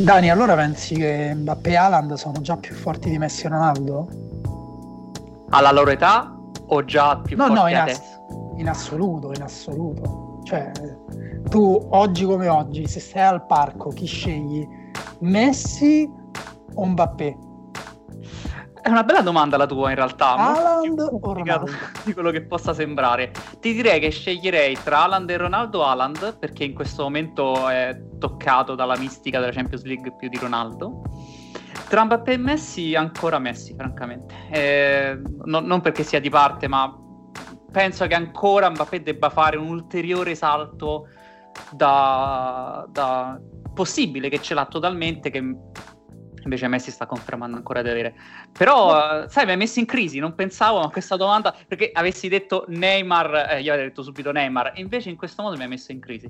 Dani, allora pensi che Mbappé e Haaland sono già più forti di Messi e Ronaldo? Alla loro età o già più no, forti no, in, adesso? Ass- in assoluto, in assoluto. Cioè, tu oggi come oggi, se stai al parco, chi scegli? Messi o Mbappé? È una bella domanda la tua in realtà, Haaland o Ronaldo? di quello che possa sembrare. Ti direi che sceglierei tra Haaland e Ronaldo Haaland perché in questo momento è toccato dalla mistica della Champions League più di Ronaldo. Tra Mbappé e Messi ancora Messi, francamente. Eh, no, non perché sia di parte, ma penso che ancora Mbappé debba fare un ulteriore salto da, da possibile che ce l'ha totalmente che invece Messi sta confermando ancora di avere. Però, sai, mi hai messo in crisi, non pensavo a questa domanda, perché avessi detto Neymar, eh, io avrei detto subito Neymar, invece in questo modo mi hai messo in crisi.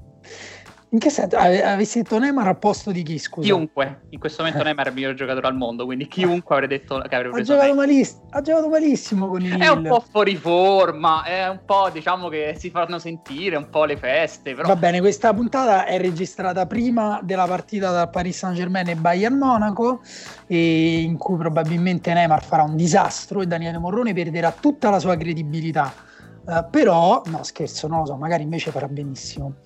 In che senso? Ave- avessi detto Neymar al posto di chi, scusa? Chiunque, in questo momento Neymar è il miglior giocatore al mondo, quindi chiunque avrei detto che avrebbe ha preso giocato, Neymar. maliss- ha giocato malissimo con il È un po' fuori forma, è un po' diciamo che si fanno sentire un po' le feste, però Va bene, questa puntata è registrata prima della partita tra Paris Saint Germain e Bayern Monaco, e in cui probabilmente Neymar farà un disastro e Daniele Morrone perderà tutta la sua credibilità. Eh, però, no scherzo, non lo so, magari invece farà benissimo.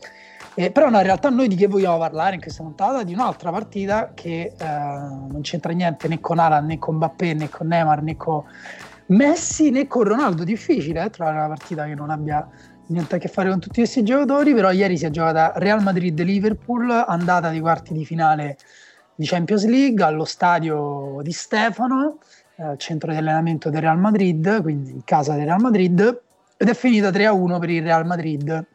Eh, però no, in realtà noi di che vogliamo parlare in questa puntata? Di un'altra partita che eh, non c'entra niente né con Alan né con Mbappé né con Neymar né con Messi né con Ronaldo. Difficile eh, trovare una partita che non abbia niente a che fare con tutti questi giocatori, però ieri si è giocata Real Madrid-Liverpool, andata di quarti di finale di Champions League allo stadio di Stefano, eh, centro di allenamento del Real Madrid, quindi in casa del Real Madrid, ed è finita 3-1 per il Real Madrid.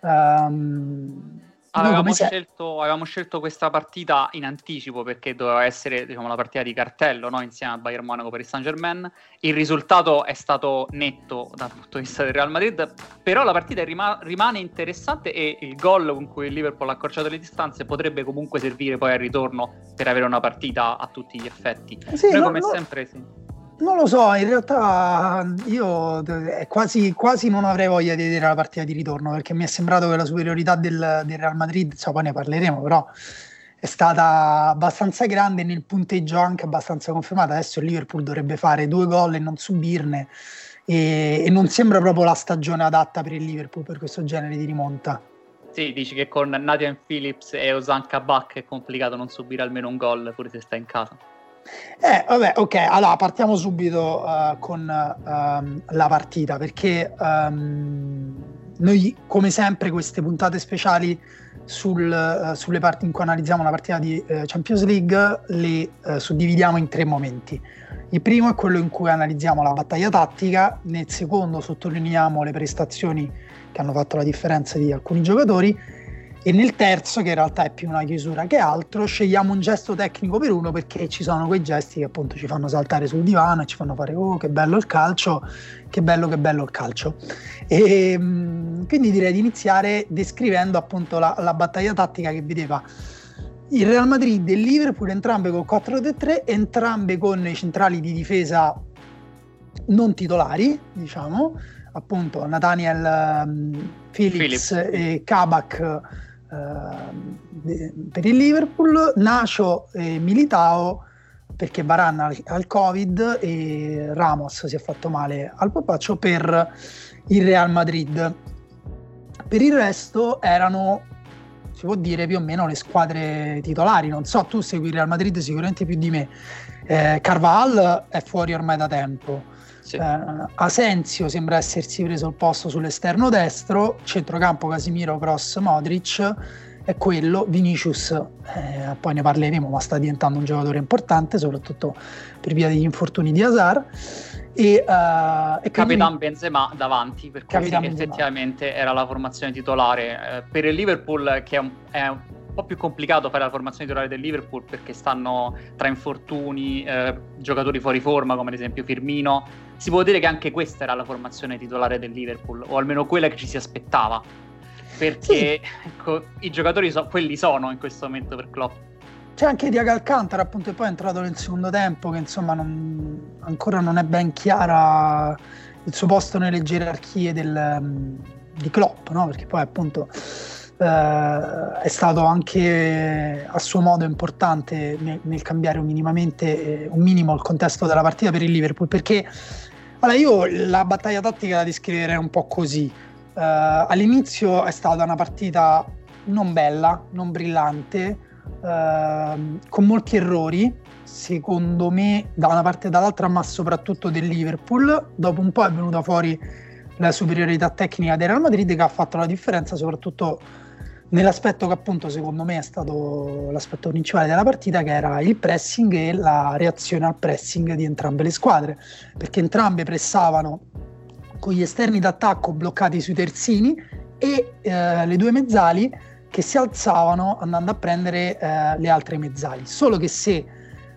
Um, Avevamo scelto, avevamo scelto, questa partita in anticipo perché doveva essere diciamo, la partita di cartello no? insieme al Bayern Monaco per il Saint Germain. Il risultato è stato netto dal punto di vista del Real Madrid, però la partita rima- rimane interessante e il gol con cui il Liverpool ha accorciato le distanze potrebbe comunque servire poi al ritorno per avere una partita a tutti gli effetti. Sì, Noi no, come no. sempre sì. Non lo so, in realtà io eh, quasi, quasi, non avrei voglia di vedere la partita di ritorno perché mi è sembrato che la superiorità del, del Real Madrid, so, poi ne parleremo, però è stata abbastanza grande nel punteggio anche abbastanza confermata. Adesso il Liverpool dovrebbe fare due gol e non subirne e, e non sembra proprio la stagione adatta per il Liverpool per questo genere di rimonta. Sì, dici che con Nathan Phillips e Osan Kabak è complicato non subire almeno un gol pure se sta in casa. Eh, vabbè, ok, allora partiamo subito uh, con uh, la partita perché um, noi, come sempre, queste puntate speciali sul, uh, sulle parti in cui analizziamo la partita di Champions League le suddividiamo in tre momenti. Il primo è quello in cui analizziamo la battaglia tattica, nel secondo sottolineiamo le prestazioni che hanno fatto la differenza di alcuni giocatori e nel terzo, che in realtà è più una chiusura che altro, scegliamo un gesto tecnico per uno perché ci sono quei gesti che appunto ci fanno saltare sul divano e ci fanno fare oh che bello il calcio, che bello che bello il calcio. E quindi direi di iniziare descrivendo appunto la, la battaglia tattica che vedeva il Real Madrid e il Liverpool entrambe con 4-3-3, entrambe con i centrali di difesa non titolari, diciamo, appunto Nathaniel um, Phillips, Phillips, e Kabak per il Liverpool, Nacio e Militao perché Baran ha il Covid e Ramos si è fatto male al papaccio per il Real Madrid. Per il resto erano, si può dire, più o meno le squadre titolari. Non so, tu segui il Real Madrid sicuramente più di me. Eh, Carval è fuori ormai da tempo. Sì. Eh, Asensio sembra essersi preso il posto sull'esterno destro, centrocampo Casimiro, Cross, Modric è quello, Vinicius. Eh, poi ne parleremo ma sta diventando un giocatore importante soprattutto per via degli infortuni di Hazard. E, uh, e Capitan Benzema davanti per cui sì, effettivamente era la formazione titolare eh, per il Liverpool che è un, è un po' più complicato fare la formazione titolare del Liverpool perché stanno tra infortuni, eh, giocatori fuori forma come ad esempio Firmino. Si può dire che anche questa era la formazione titolare del Liverpool, o almeno quella che ci si aspettava. Perché sì. ecco, i giocatori so, quelli sono in questo momento per Klopp. C'è anche Diago Alcantara, appunto, e poi è entrato nel secondo tempo, che insomma non, ancora non è ben chiara il suo posto nelle gerarchie del, di Klopp, no? Perché poi appunto è stato anche a suo modo importante nel, nel cambiare un, minimamente, un minimo il contesto della partita per il Liverpool perché allora, io la battaglia tattica la descriverei un po' così. Uh, all'inizio è stata una partita non bella, non brillante, uh, con molti errori, secondo me da una parte e dall'altra, ma soprattutto del Liverpool. Dopo un po' è venuta fuori la superiorità tecnica del Real Madrid che ha fatto la differenza, soprattutto nell'aspetto che appunto secondo me è stato l'aspetto principale della partita che era il pressing e la reazione al pressing di entrambe le squadre perché entrambe pressavano con gli esterni d'attacco bloccati sui terzini e eh, le due mezzali che si alzavano andando a prendere eh, le altre mezzali. Solo che se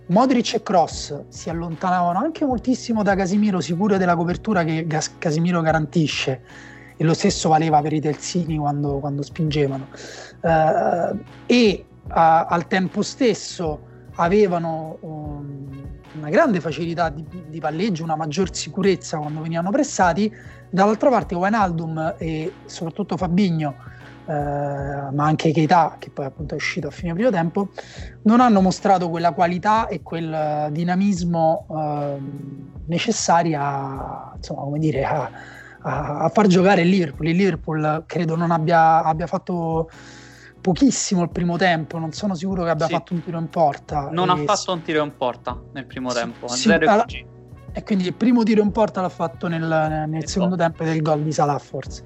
Modric e Cross si allontanavano anche moltissimo da Casimiro sicuro della copertura che Casimiro garantisce e lo stesso valeva per i terzini quando, quando spingevano. Uh, e uh, al tempo stesso avevano um, una grande facilità di, di, palleggio, una maggior sicurezza quando venivano pressati. Dall'altra parte Wijnaldum e soprattutto Fabigno, uh, ma anche Keita, che poi appunto è uscito a fine primo tempo, non hanno mostrato quella qualità e quel dinamismo ehm, necessari a, insomma, come dire, a, a, a, far giocare il Liverpool. Il Liverpool credo non abbia, abbia, fatto pochissimo il primo tempo, non sono sicuro che abbia sì. fatto un tiro in porta. Non ha fatto un tiro in porta nel primo sì, tempo, sì, alla... E quindi il primo tiro in porta l'ha fatto nel, nel secondo tempo del gol di Salah forse.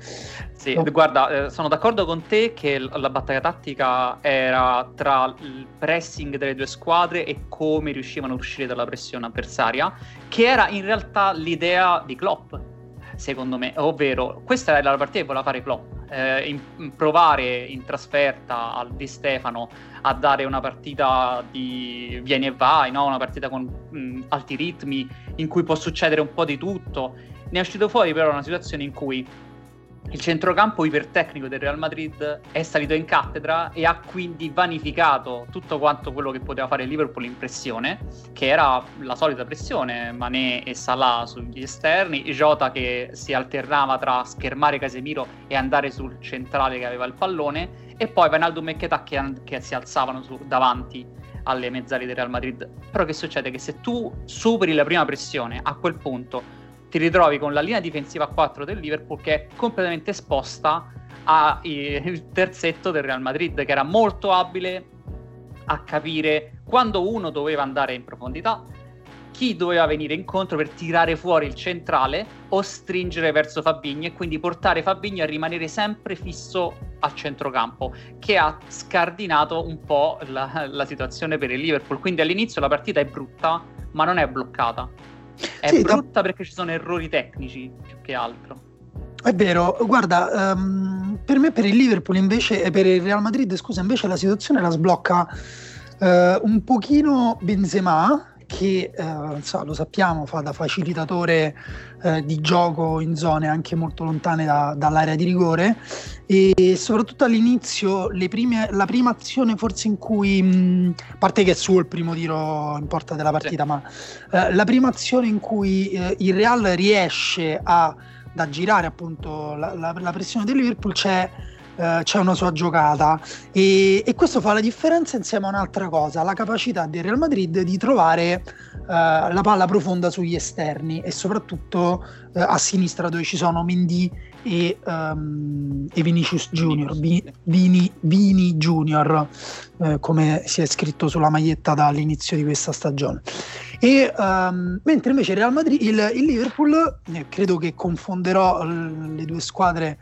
Sì, oh. guarda, eh, sono d'accordo con te che la battaglia tattica era tra il pressing delle due squadre e come riuscivano a uscire dalla pressione avversaria, che era in realtà l'idea di Klopp secondo me, ovvero questa è la partita che voleva fare Klopp, eh, in, provare in trasferta al Di Stefano a dare una partita di vieni e vai, no? una partita con mh, alti ritmi in cui può succedere un po' di tutto. Ne è uscito fuori però una situazione in cui il centrocampo ipertecnico del Real Madrid è salito in cattedra e ha quindi vanificato tutto quanto quello che poteva fare il Liverpool in pressione, che era la solita pressione, Mané e Salah sugli esterni, Jota che si alternava tra schermare Casemiro e andare sul centrale che aveva il pallone, e poi Wijnaldum e Keita che, che si alzavano su, davanti alle mezzali del Real Madrid. Però che succede? Che se tu superi la prima pressione, a quel punto ti ritrovi con la linea difensiva a 4 del Liverpool che è completamente esposta al terzetto del Real Madrid che era molto abile a capire quando uno doveva andare in profondità, chi doveva venire incontro per tirare fuori il centrale o stringere verso Fabigno e quindi portare Fabigno a rimanere sempre fisso a centrocampo, che ha scardinato un po' la, la situazione per il Liverpool. Quindi all'inizio la partita è brutta, ma non è bloccata. È sì, brutta da... perché ci sono errori tecnici più che altro. È vero, guarda, um, per me per il Liverpool invece, e per il Real Madrid, scusa, invece la situazione la sblocca uh, un pochino Benzema, che eh, so, lo sappiamo fa da facilitatore eh, di gioco in zone anche molto lontane da, dall'area di rigore e soprattutto all'inizio prime, la prima azione forse in cui mh, a parte che è suo il primo tiro in porta della partita sì. ma eh, la prima azione in cui eh, il Real riesce a, ad aggirare appunto la, la, la pressione del Liverpool c'è eh, c'è una sua giocata. E, e, questo fa la differenza insieme a un'altra cosa, la capacità del Real Madrid di trovare uh, la palla profonda sugli esterni e soprattutto uh, a sinistra dove ci sono Mendy e, um, e Vinicius Junior, Vini, Vini, Vini Junior, come si è scritto sulla maglietta dall'inizio di questa stagione. E, um, mentre invece il Real Madrid, il, il Liverpool, credo che confonderò le due squadre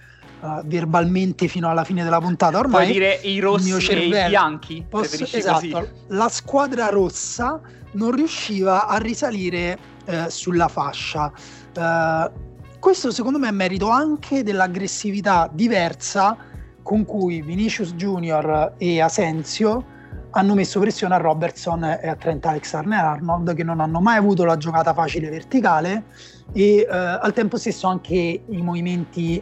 uh, verbalmente fino alla fine della puntata. Ormai Puoi dire i rossi e i bianchi? Posso, esatto, così. la squadra rossa non riusciva a risalire uh, sulla fascia. Uh, questo secondo me è merito anche dell'aggressività diversa con cui Vinicius Junior e Asensio hanno messo pressione a Robertson e a Trent Alexander-Arnold che non hanno mai avuto la giocata facile verticale e al tempo stesso anche i movimenti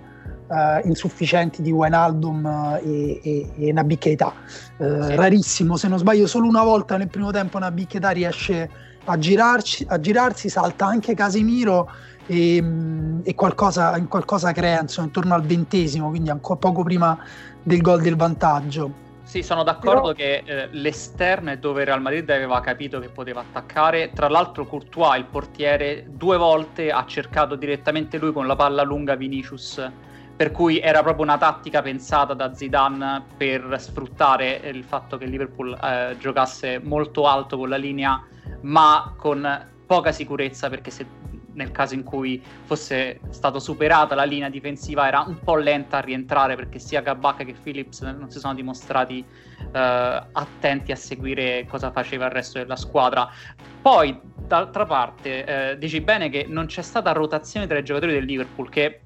uh, insufficienti di Wijnaldum eh, e, e, e Nabi Keita. Uh, sì. Rarissimo, se non sbaglio, solo una volta nel primo tempo Nabi Keita riesce a, girarci, a girarsi, salta anche Casemiro e, e qualcosa, qualcosa, crea insomma, intorno al ventesimo, quindi ancora poco prima del gol del vantaggio. Sì, sono d'accordo Però... che eh, l'esterno è dove Real Madrid aveva capito che poteva attaccare. Tra l'altro Courtois, il portiere, due volte ha cercato direttamente lui con la palla lunga Vinicius per cui era proprio una tattica pensata da Zidane per sfruttare il fatto che Liverpool eh, giocasse molto alto con la linea ma con poca sicurezza perché se nel caso in cui fosse stata superata la linea difensiva era un po' lenta a rientrare perché sia Kabak che Phillips non si sono dimostrati eh, attenti a seguire cosa faceva il resto della squadra. Poi, d'altra parte, eh, dici bene che non c'è stata rotazione tra i giocatori del Liverpool che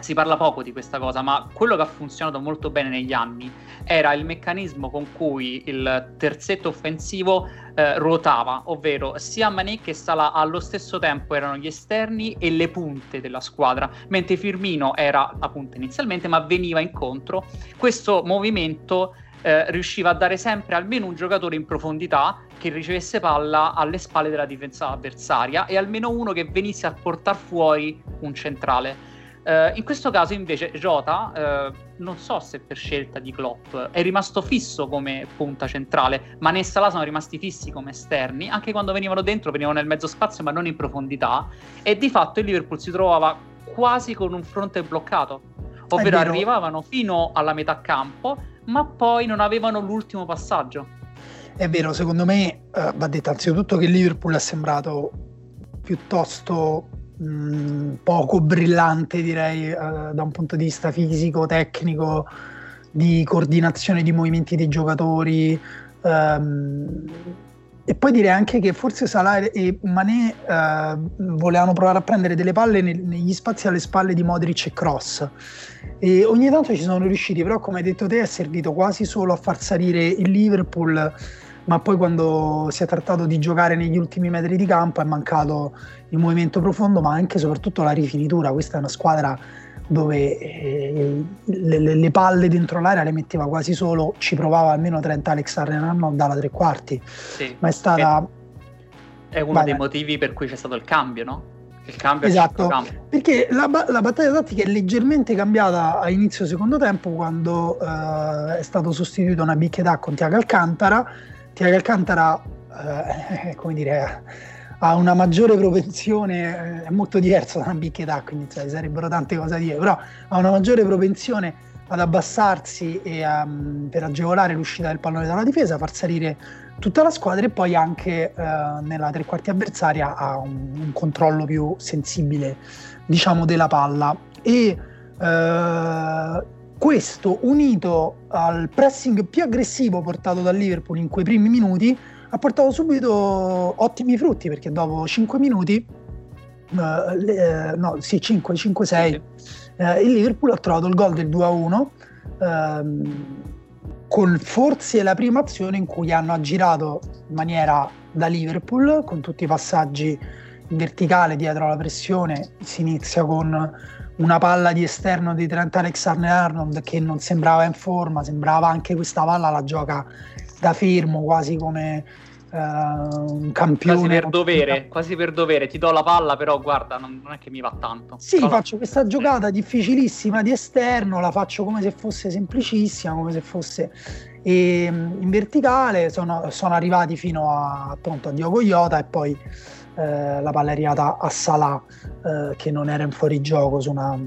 si parla poco di questa cosa, ma quello che ha funzionato molto bene negli anni era il meccanismo con cui il terzetto offensivo eh, ruotava, ovvero sia Mané che Salah allo stesso tempo erano gli esterni e le punte della squadra, mentre Firmino era la punta inizialmente, ma veniva incontro. Questo movimento eh, riusciva a dare sempre almeno un giocatore in profondità che ricevesse palla alle spalle della difesa avversaria e almeno uno che venisse a portare fuori un centrale. Uh, in questo caso invece Jota, uh, non so se per scelta di Klopp, è rimasto fisso come punta centrale, ma né Salah sono rimasti fissi come esterni, anche quando venivano dentro venivano nel mezzo spazio ma non in profondità. E di fatto il Liverpool si trovava quasi con un fronte bloccato, ovvero arrivavano fino alla metà campo ma poi non avevano l'ultimo passaggio. È vero, secondo me uh, va detto anzitutto che il Liverpool è sembrato piuttosto mh, poco brillante direi uh, da un punto di vista fisico, tecnico, di coordinazione di movimenti dei giocatori. Um, e poi direi anche che forse Salah e Mané uh, volevano provare a prendere delle palle ne- negli spazi alle spalle di Modric e Cross. E ogni tanto ci sono riusciti, però come hai detto te è servito quasi solo a far salire il Liverpool ma poi quando si è trattato di giocare negli ultimi metri di campo è mancato il movimento profondo, ma anche e soprattutto la rifinitura. Questa è una squadra dove eh, le, le, palle dentro l'area le metteva quasi solo, ci provava almeno 30 Alex Arnold dalla tre quarti, sì, ma è stata... È uno Vai, dei motivi per cui c'è stato il cambio, no? Il cambio esatto, perché la, la, battaglia tattica è leggermente cambiata a inizio secondo tempo quando uh, è stato sostituito una bicchietà con Tiago Alcantara Tiago Alcantara, eh, come dire, ha una maggiore propensione, eh, è molto diverso da una bicchietà, quindi cioè, sarebbero tante cose da dire, però ha una maggiore propensione ad abbassarsi e um, per agevolare l'uscita del pallone dalla difesa, far salire tutta la squadra e poi anche uh, nella tre quarti avversaria ha un, un, controllo più sensibile, diciamo, della palla. E uh, questo unito al pressing più aggressivo portato dal Liverpool in quei primi minuti ha portato subito ottimi frutti perché dopo 5 minuti le, uh, no sì 5 5 6 uh, il Liverpool ha trovato il gol del 2 a 1 ehm, con forse la prima azione in cui hanno aggirato in maniera da Liverpool con tutti i passaggi in verticale dietro la pressione si inizia con una palla di esterno di Trent Alexander-Arnold che non sembrava in forma, sembrava anche questa palla la gioca da fermo, quasi come uh, un campione. Quasi per dovere, quasi per dovere, ti do la palla, però guarda, non, non è che mi va tanto. Sì, però... faccio questa giocata difficilissima di esterno, la faccio come se fosse semplicissima, come se fosse e, in verticale, sono, sono arrivati fino a, appunto, a Diogo Iota e poi eh, la arrivata a Salah eh, che non era in fuorigioco su una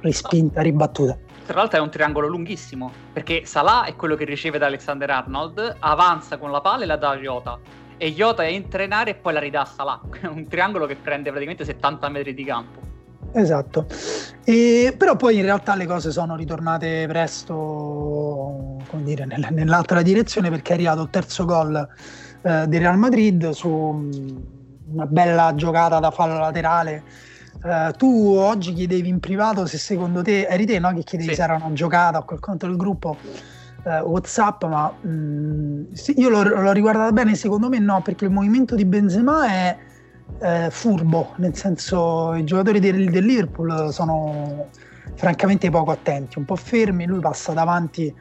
respinta ribattuta. Tra l'altro è un triangolo lunghissimo, perché Salah è quello che riceve da Alexander Arnold, avanza con la palla e la dà a Jota, e Jota entra in area e poi la ridà a Salah. È un triangolo che prende praticamente 70 metri di campo. Esatto, e, però poi in realtà le cose sono ritornate presto come dire, nell- nell'altra direzione perché è arrivato il terzo gol eh, del Real Madrid su una bella giocata da fallo laterale. Uh, tu oggi chiedevi in privato se secondo te eri te no? che chiedevi sì. se era una giocata o quel conto del gruppo uh, Whatsapp, ma mh, mm, sì, io l'ho, l'ho, riguardata bene, secondo me no, perché il movimento di Benzema è eh, furbo, nel senso i giocatori del, del, Liverpool sono francamente poco attenti, un po' fermi, lui passa davanti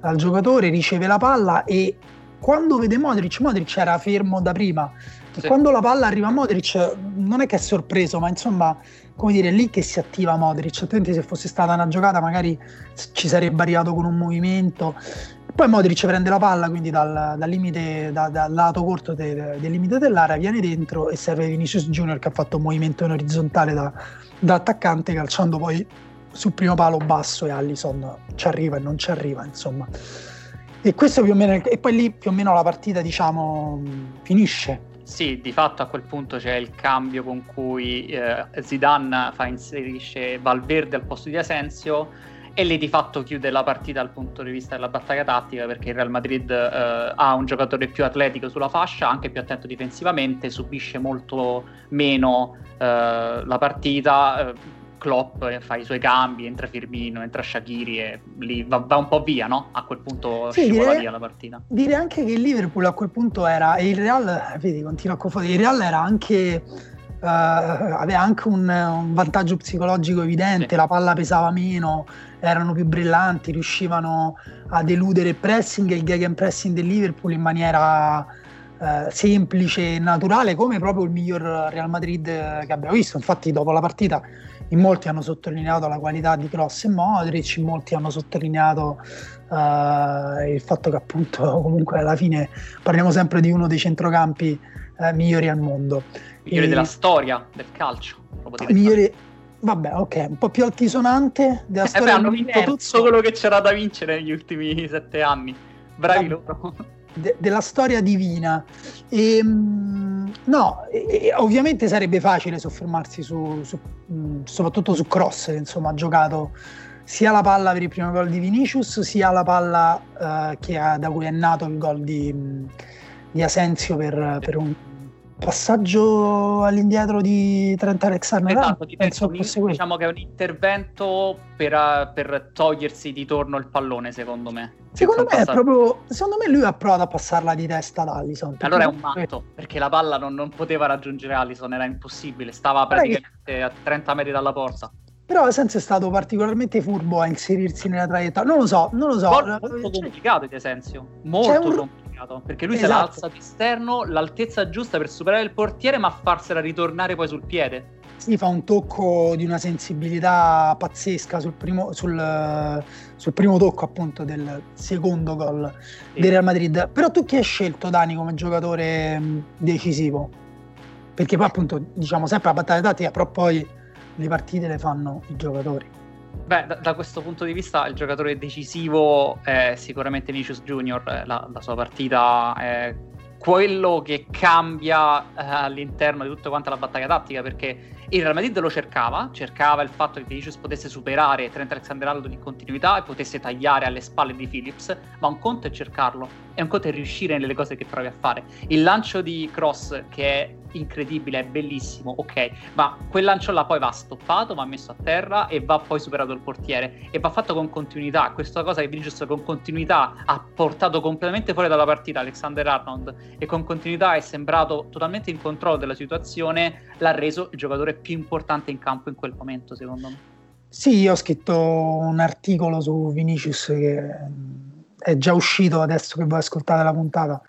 al giocatore, riceve la palla e quando vede Modric, Modric era fermo da prima, Sì. Quando la palla arriva a Modric, non è che è sorpreso, ma insomma, come dire, è lì che si attiva Modric. Attenti, se fosse stata una giocata, magari ci sarebbe arrivato con un movimento. Poi Modric prende la palla, quindi dal, dal, limite, da, dal lato corto de, del limite dell'area, viene dentro e serve Vinicius Junior che ha fatto un movimento in orizzontale da, da attaccante, calciando poi sul primo palo basso e Allison ci arriva e non ci arriva, insomma. E questo più o meno, e poi lì più o meno la partita, diciamo, finisce. Sì, di fatto a quel punto c'è il cambio con cui eh, Zidane fa inserisce Valverde al posto di Asensio e lì di fatto chiude la partita dal punto di vista della battaglia tattica perché il Real Madrid eh, ha un giocatore più atletico sulla fascia, anche più attento difensivamente, subisce molto meno eh, la partita. Eh, Klopp fa i suoi cambi, entra Firmino, entra Shakiri e lì va, va un po' via, no? A quel punto sì, scivola direi, via la partita. Direi anche che il Liverpool a quel punto era, e il Real, vedi, continua a confondere, il Real era anche... Uh, aveva anche un, un, vantaggio psicologico evidente, sì. la palla pesava meno, erano più brillanti, riuscivano a deludere il pressing e il gag pressing del Liverpool in maniera uh, semplice e naturale, come proprio il miglior Real Madrid che abbiamo visto. Infatti, dopo la partita in molti hanno sottolineato la qualità di Cross e Modric, in molti hanno sottolineato uh, il fatto che appunto comunque alla fine parliamo sempre di uno dei centrocampi uh, migliori al mondo. Migliori e... della storia del calcio. Migliori... Vabbè, ok, un po' più altisonante della eh storia. Beh, hanno vinto tutto quello che c'era da vincere negli ultimi sette anni. Bravi Vabbè. loro de- della storia divina. E, ehm, no, e, ovviamente sarebbe facile soffermarsi su, su, soprattutto su Cross, che insomma ha giocato sia la palla per il primo gol di Vinicius, sia la palla uh, ha, da cui è nato il gol di, di Asensio per, per un passaggio all'indietro di Trent Alexander esatto, penso un, fosse diciamo che è un intervento per, per, togliersi di torno il pallone secondo me. Secondo me, proprio, secondo me lui ha provato a passarla di testa ad Allison allora è un matto perché la palla non, non poteva raggiungere Allison era impossibile stava praticamente a 30 metri dalla porta. Però Senso è stato particolarmente furbo a inserirsi nella traiettoria. Non lo so non lo so. Molto, molto complicato di Esensio molto un... complicato sbagliato. Perché lui esatto. se l'alza di esterno, l'altezza giusta per superare il portiere, ma farsela ritornare poi sul piede. Sì, fa un tocco di una sensibilità pazzesca sul primo, sul, sul primo tocco appunto del secondo gol sì. del Real Madrid. Però tu chi hai scelto Dani come giocatore decisivo? Perché poi appunto diciamo sempre la battaglia tattica, però poi le partite le fanno i giocatori. Beh, da, da, questo punto di vista il giocatore decisivo è sicuramente Vinicius Junior, eh, la, la sua partita è quello che cambia eh, all'interno di tutta quanta la battaglia tattica perché il Real Madrid lo cercava, cercava il fatto che Vinicius potesse superare Trent Alexander-Arnold in continuità e potesse tagliare alle spalle di Phillips, ma un conto è cercarlo e un conto è riuscire nelle cose che provi a fare. Il lancio di Cross che è incredibile, è bellissimo, ok, ma quel lancio là poi va stoppato, va messo a terra e va poi superato il portiere e va fatto con continuità. Questa cosa che Vinicius con continuità ha portato completamente fuori dalla partita Alexander Arnold e con continuità è sembrato totalmente in controllo della situazione, l'ha reso il giocatore più importante in campo in quel momento, secondo me. Sì, io ho scritto un articolo su Vinicius che è già uscito adesso che voi ascoltate la puntata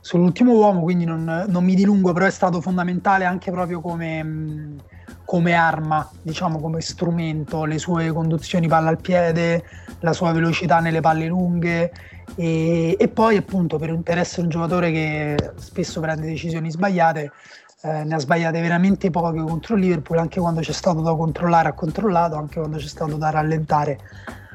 sull'ultimo uomo, quindi non, non, mi dilungo, però è stato fondamentale anche proprio come, come, arma, diciamo come strumento, le sue conduzioni palla al piede, la sua velocità nelle palle lunghe e, e poi appunto per, per, essere un giocatore che spesso prende decisioni sbagliate, eh, ne ha sbagliate veramente poche contro Liverpool, anche quando c'è stato da controllare ha controllato, anche quando c'è stato da rallentare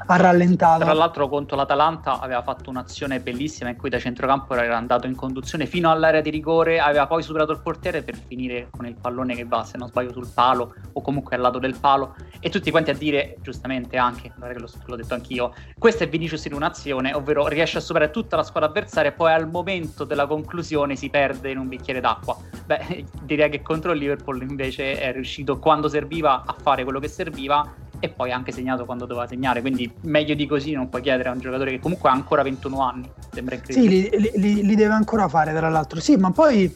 ha rallentato. Tra l'altro contro l'Atalanta aveva fatto un'azione bellissima in cui da centrocampo era andato in conduzione fino all'area di rigore, aveva poi superato il portiere per finire con il pallone che va, se non sbaglio, sul palo o comunque al lato del palo e tutti quanti a dire, giustamente anche, l'ho, l'ho detto anch'io, questo è Vinicius in un'azione, ovvero riesce a superare tutta la squadra avversaria e poi al momento della conclusione si perde in un bicchiere d'acqua. Beh, direi che contro il Liverpool invece è riuscito quando serviva a fare quello che serviva e poi ha anche segnato quando doveva segnare, quindi meglio di così non puoi chiedere a un giocatore che comunque ha ancora 21 anni, sembra incredibile. Sì, li, li, li deve ancora fare tra l'altro, sì, ma poi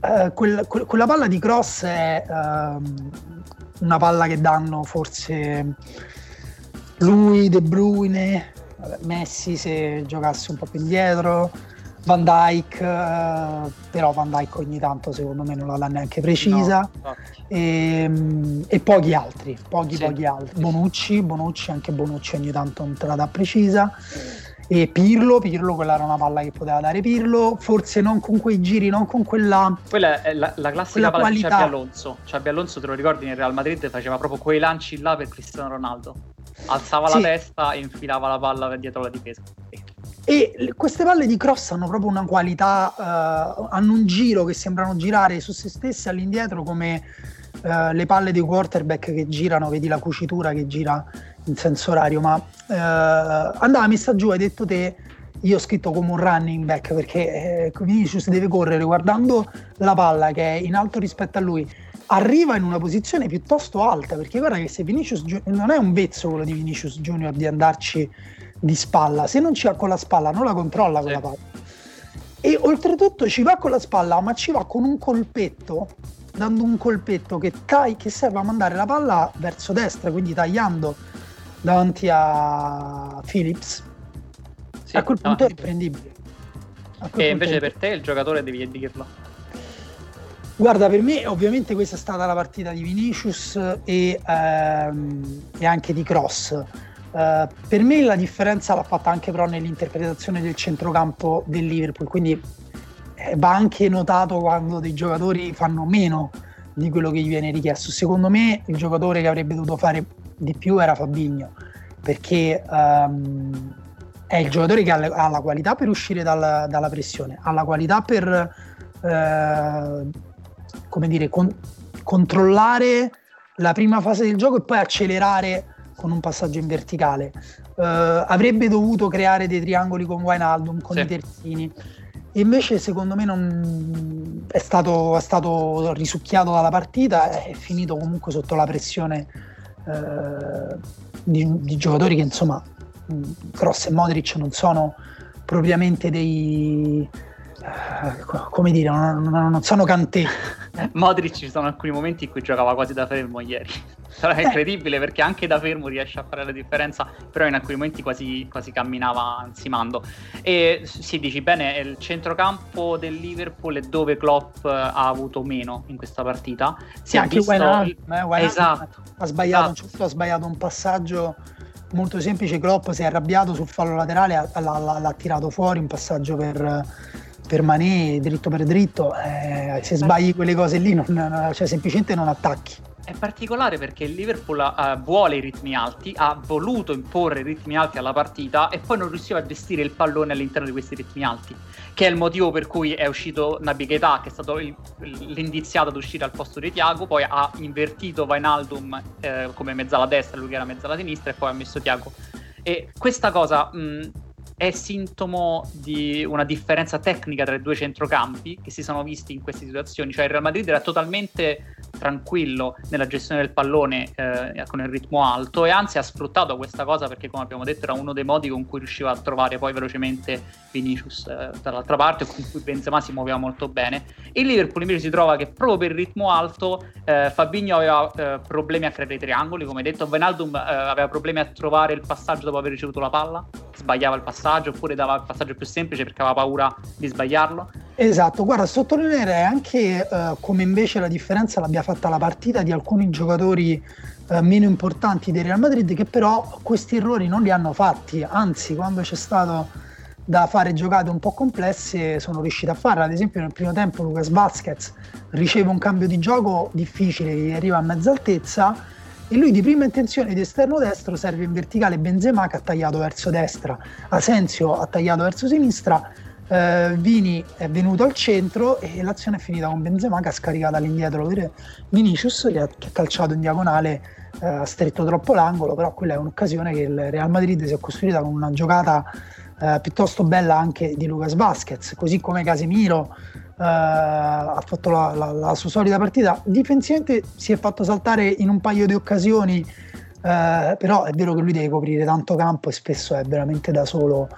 eh, quel, quel, quella palla di cross è eh, una palla che danno forse lui, De Bruyne, Messi se giocasse un po' più indietro, Van Dyke, eh, però Van Dyke ogni tanto secondo me non la dà neanche precisa. No, e, ehm, e, pochi altri, pochi, sì, pochi altri. Bonucci, Bonucci, anche Bonucci ogni tanto non te la dà precisa. E Pirlo, Pirlo, quella era una palla che poteva dare Pirlo, forse non con quei giri, non con quella. Quella è la, la classica palla qualità. di Xabi Alonso. Xabi Alonso, te lo ricordi, nel Real Madrid faceva proprio quei lanci là per Cristiano Ronaldo. Alzava sì. la testa e infilava la palla dietro la difesa. E queste palle di cross hanno proprio una qualità, uh, hanno un giro che sembrano girare su se stesse all'indietro come uh, le palle dei quarterback che girano, vedi la cucitura che gira in senso orario, ma uh, andava messa giù, hai detto te, io ho scritto come un running back perché eh, Vinicius deve correre guardando la palla che è in alto rispetto a lui, arriva in una posizione piuttosto alta perché guarda che se Vinicius non è un vezzo quello di Vinicius Junior di andarci di spalla. Se non ci va con la spalla, non la controlla sì. quella palla. E oltretutto ci va con la spalla, ma ci va con un colpetto, dando un colpetto che, tai, che serve a mandare la palla verso destra, quindi tagliando davanti a Phillips. Sì, a quel punto no. è riprendibile. E invece per te il giocatore devi dirlo. Guarda, per me ovviamente questa è stata la partita di Vinicius e, ehm, e anche di Cross. Uh, per me la differenza l'ha fatta anche però nell'interpretazione del centrocampo del Liverpool, quindi eh, va anche notato quando dei giocatori fanno meno di quello che gli viene richiesto. Secondo me il giocatore che avrebbe dovuto fare di più era Fabigno, perché um, è il giocatore che ha, le, ha, la qualità per uscire dal, dalla pressione, ha la qualità per uh, come dire, con, controllare la prima fase del gioco e poi accelerare con un passaggio in verticale. Uh, avrebbe dovuto creare dei triangoli con Wijnaldum, con sì. i terzini. E invece secondo me non è stato, è stato risucchiato dalla partita, è finito comunque sotto la pressione uh, di, di, giocatori che insomma Cross e Modric non sono propriamente dei, eh, come dire, non, non sono cantè. Modric ci sono alcuni momenti in cui giocava quasi da fermo ieri. Sarà è incredibile perché anche da fermo riesce a fare la differenza, però in alcuni momenti quasi, quasi camminava ansimando. E si dici bene, il centrocampo del Liverpool è dove Klopp ha avuto meno in questa partita. Si sì, anche visto... Wijnaldum, eh, Wijnaldum esatto. ha, sbagliato, esatto. ha sbagliato un passaggio molto semplice. Klopp si è arrabbiato sul fallo laterale, l'ha, l'ha, l'ha tirato fuori un passaggio per per Mané dritto per dritto, eh, se sbagli quelle cose lì, non, cioè, semplicemente non attacchi. È particolare perché il Liverpool uh, vuole i ritmi alti, ha voluto imporre ritmi alti alla partita e poi non riusciva a gestire il pallone all'interno di questi ritmi alti, che è il motivo per cui è uscito Nabi Keita, che è stato il, l'indiziato ad uscire al posto di Tiago, poi ha invertito Vainaldum eh, come mezzala destra, lui che era mezzala sinistra e poi ha messo Tiago. E questa cosa mh, è sintomo di una differenza tecnica tra i due centrocampi che si sono visti in queste situazioni. Cioè il Real Madrid era totalmente tranquillo nella gestione del pallone eh, con il ritmo alto e anzi ha sfruttato questa cosa perché come abbiamo detto era uno dei modi con cui riusciva a trovare poi velocemente Vinicius eh, dall'altra parte con cui Benzema si muoveva molto bene. Il Liverpool invece si trova che proprio per il ritmo alto eh, Fabinho aveva eh, problemi a creare i triangoli, come detto, Venaldum eh, aveva problemi a trovare il passaggio dopo aver ricevuto la palla, sbagliava il passaggio oppure dava il passaggio più semplice perché aveva paura di sbagliarlo. Esatto, guarda, sottolineerei anche uh, come invece la differenza l'abbia fatta la partita di alcuni giocatori uh, meno importanti del Real Madrid che però questi errori non li hanno fatti, anzi quando c'è stato da fare giocate un po' complesse sono riusciti a farle, ad esempio nel primo tempo Lucas Vasquez riceve un cambio di gioco difficile, gli arriva a mezza altezza e lui di prima intenzione di esterno destro serve in verticale Benzema che ha tagliato verso destra, Asensio ha tagliato verso sinistra eh, Vini è venuto al centro e l'azione è finita con Benzema che ha scaricato all'indietro Vinicius che ha, calciato in diagonale eh, ha stretto troppo l'angolo però quella è un'occasione che il Real Madrid si è costruita con una giocata eh, piuttosto bella anche di Lucas Vasquez così come Casemiro Uh, ha fatto la, la, la, sua solita partita. Difensivamente si è fatto saltare in un paio di occasioni eh, però è vero che lui deve coprire tanto campo e spesso è veramente da solo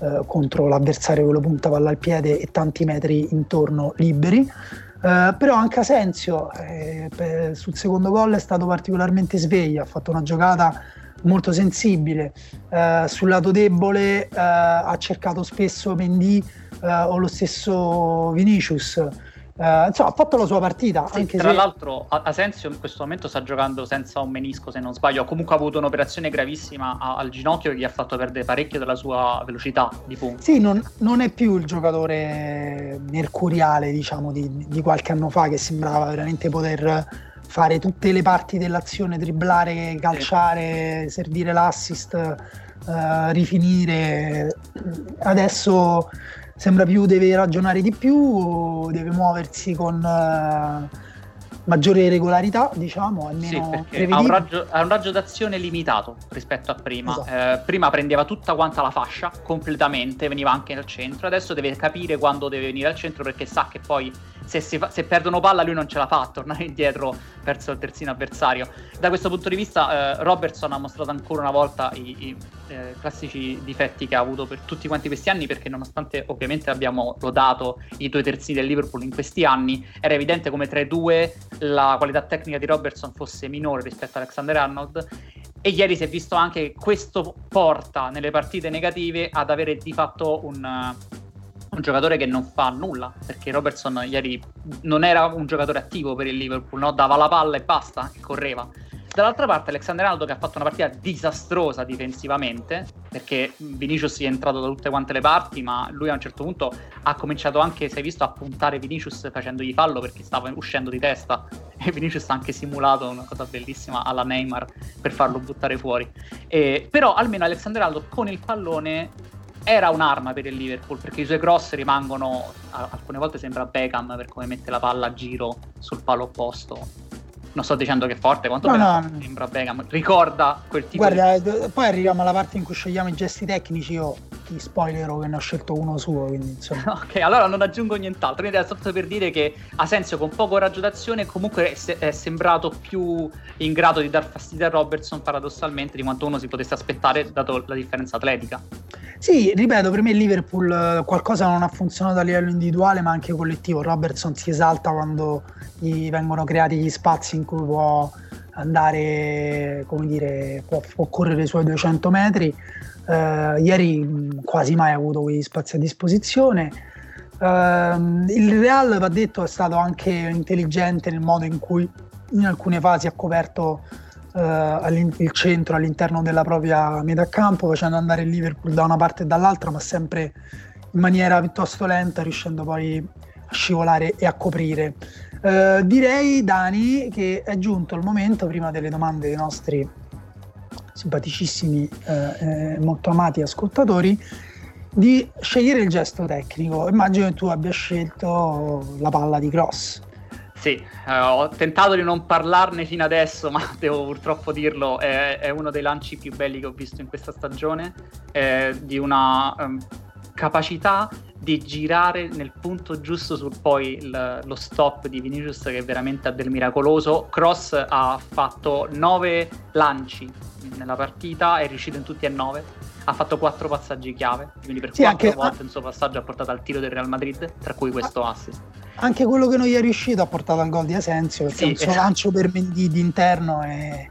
eh, contro l'avversario che lo punta palla al piede e tanti metri intorno liberi. Eh, però anche Asensio eh, sul secondo gol è stato particolarmente sveglio, ha fatto una giocata molto sensibile. Uh, sul lato debole uh, ha cercato spesso Mendy uh, o lo stesso Vinicius. Uh, insomma, ha fatto la sua partita. Sì, tra se... l'altro, Asensio in questo momento sta giocando senza un menisco, se non sbaglio. Ha comunque avuto un'operazione gravissima al ginocchio che gli ha fatto perdere parecchio della sua velocità di punta. Sì, non, non, è più il giocatore mercuriale, diciamo, di, di, qualche anno fa, che sembrava veramente poter fare tutte le parti dell'azione, dribblare, calciare, servire l'assist, uh, rifinire. Adesso sembra più deve ragionare di più, deve muoversi con uh, maggiore regolarità, diciamo, almeno sì, ha un, raggio, ha un, raggio, d'azione limitato rispetto a prima. Esatto. Eh, prima prendeva tutta quanta la fascia completamente, veniva anche nel centro, adesso deve capire quando deve venire al centro perché sa che poi se, fa, se, perdono palla lui non ce la fa a tornare indietro verso il terzino avversario. Da questo punto di vista eh, Robertson ha mostrato ancora una volta i, i eh, classici difetti che ha avuto per tutti quanti questi anni perché nonostante ovviamente abbiamo lodato i due terzini del Liverpool in questi anni, era evidente come tra i due la qualità tecnica di Robertson fosse minore rispetto a Alexander Arnold e ieri si è visto anche che questo porta nelle partite negative ad avere di fatto un un giocatore che non fa nulla, perché Robertson ieri non era un giocatore attivo per il Liverpool, no? dava la palla e basta, e correva. Dall'altra parte Alexander Aldo che ha fatto una partita disastrosa difensivamente, perché Vinicius è entrato da tutte quante le parti, ma lui a un certo punto ha cominciato anche, è visto, a puntare Vinicius facendogli fallo perché stava uscendo di testa e Vinicius ha anche simulato una cosa bellissima alla Neymar per farlo buttare fuori. E, però almeno Alexander Aldo con il pallone era un'arma per il Liverpool perché i suoi cross rimangono alcune volte sembra Beckham per come mette la palla a giro sul palo opposto non sto dicendo che è forte quanto no, no. sembra Beckham ricorda quel tipo guarda di... poi arriviamo alla parte in cui scegliamo i gesti tecnici io ti spoilerò che ne ho scelto uno suo quindi insomma ok allora non aggiungo nient'altro quindi era solo per dire che Asensio con poco raggio d'azione comunque è, se- è sembrato più in grado di dar fastidio a Robertson paradossalmente di quanto uno si potesse aspettare dato la differenza atletica sì, ripeto, per me Liverpool eh, qualcosa non ha funzionato a livello individuale ma anche collettivo. Robertson si esalta quando gli vengono creati gli spazi in cui può andare, come dire, può, può correre i suoi 200 metri. Uh, ieri quasi mai ha avuto quegli spazi a disposizione. Uh, il Real, va detto, è stato anche intelligente nel modo in cui in alcune fasi ha coperto uh, il centro all'interno della propria metà campo, facendo andare il Liverpool da una parte e dall'altra, ma sempre in maniera piuttosto lenta, riuscendo poi a scivolare e a coprire. Uh, direi, Dani, che è giunto il momento, prima delle domande dei nostri simpaticissimi e uh, molto amati ascoltatori, di scegliere il gesto tecnico. Immagino che tu abbia scelto la palla di cross. Sì, eh, ho tentato di non parlarne fino adesso, ma devo purtroppo dirlo, è, è uno dei lanci più belli che ho visto in questa stagione, eh, di una um, capacità di girare nel punto giusto sul poi il, lo stop di Vinicius che è veramente ha del miracoloso. Cross ha fatto nove lanci nella partita, è riuscito in tutti e nove. Ha fatto quattro passaggi chiave, quindi per sì, quattro anche... volte il suo passaggio ha portato al tiro del Real Madrid, tra cui questo assist anche quello che non gli è riuscito ha portato al gol di Asensio perché sì, un suo esatto. lancio per Mendy di interno è...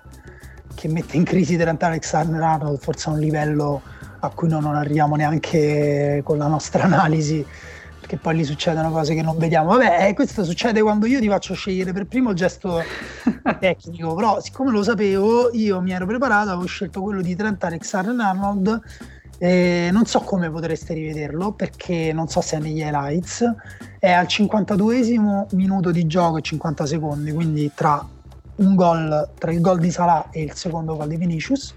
che mette in crisi Trent Alexander Arnold forse a un livello a cui non arriviamo neanche con la nostra analisi perché poi lì succedono cose che non vediamo vabbè eh, questo succede quando io ti faccio scegliere per primo il gesto tecnico però siccome lo sapevo io mi ero preparato avevo scelto quello di Trent Alexander Arnold eh, non so come potreste rivederlo perché non so se è negli highlights. È al 52 minuto di gioco e 50 secondi, quindi tra un gol, tra il gol di Salah e il secondo gol di Vinicius.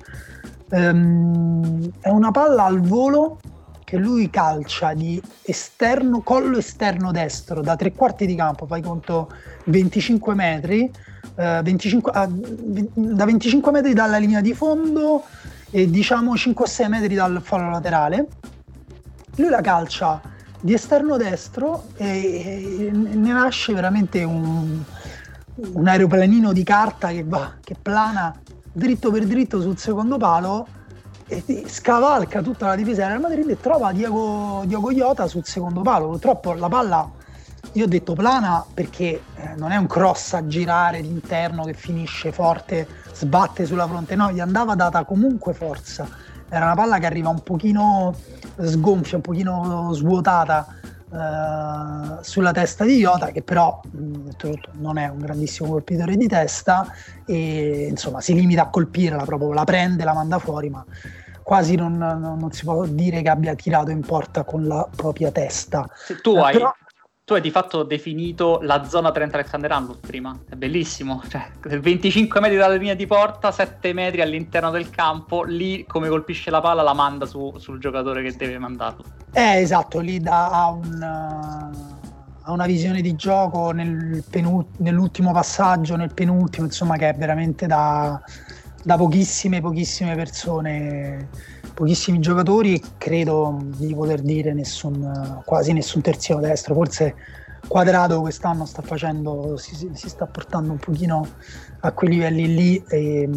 Um, è una palla al volo che lui calcia di esterno, collo esterno destro da tre quarti di campo, fai conto 25 metri, uh, 25, uh, da 25 metri dalla linea di fondo e diciamo 5-6 metri dal fallo laterale. Lui la calcia di esterno destro e, ne nasce veramente un, un aeroplanino di carta che va, che plana dritto per dritto sul secondo palo scavalca tutta la difesa del Madrid e trova Diego, Diego Iota sul secondo palo. Purtroppo la palla io ho detto plana perché eh, non è un cross a girare l'interno che finisce forte, sbatte sulla fronte, no, gli andava data comunque forza. Era una palla che arriva un pochino sgonfia, un pochino svuotata eh, sulla testa di Iota, che però mh, non è un grandissimo colpitore di testa e insomma si limita a colpirla proprio, la prende, la manda fuori, ma quasi non, non, non, si può dire che abbia tirato in porta con la propria testa. Tu, eh, hai, però... tu hai di fatto definito la zona Trent Alexander Arnold prima, è bellissimo, cioè 25 metri dalla linea di porta, 7 metri all'interno del campo, lì come colpisce la palla la manda su, sul giocatore che deve mandarlo. Eh esatto, lì dà un... ha una visione di gioco nel penult- nell'ultimo passaggio, nel penultimo, insomma, che è veramente da, da pochissime, pochissime persone, pochissimi giocatori, credo di poter dire nessun, quasi nessun terzino destro, forse Quadrado quest'anno sta facendo, si, si sta portando un pochino a quei livelli lì e,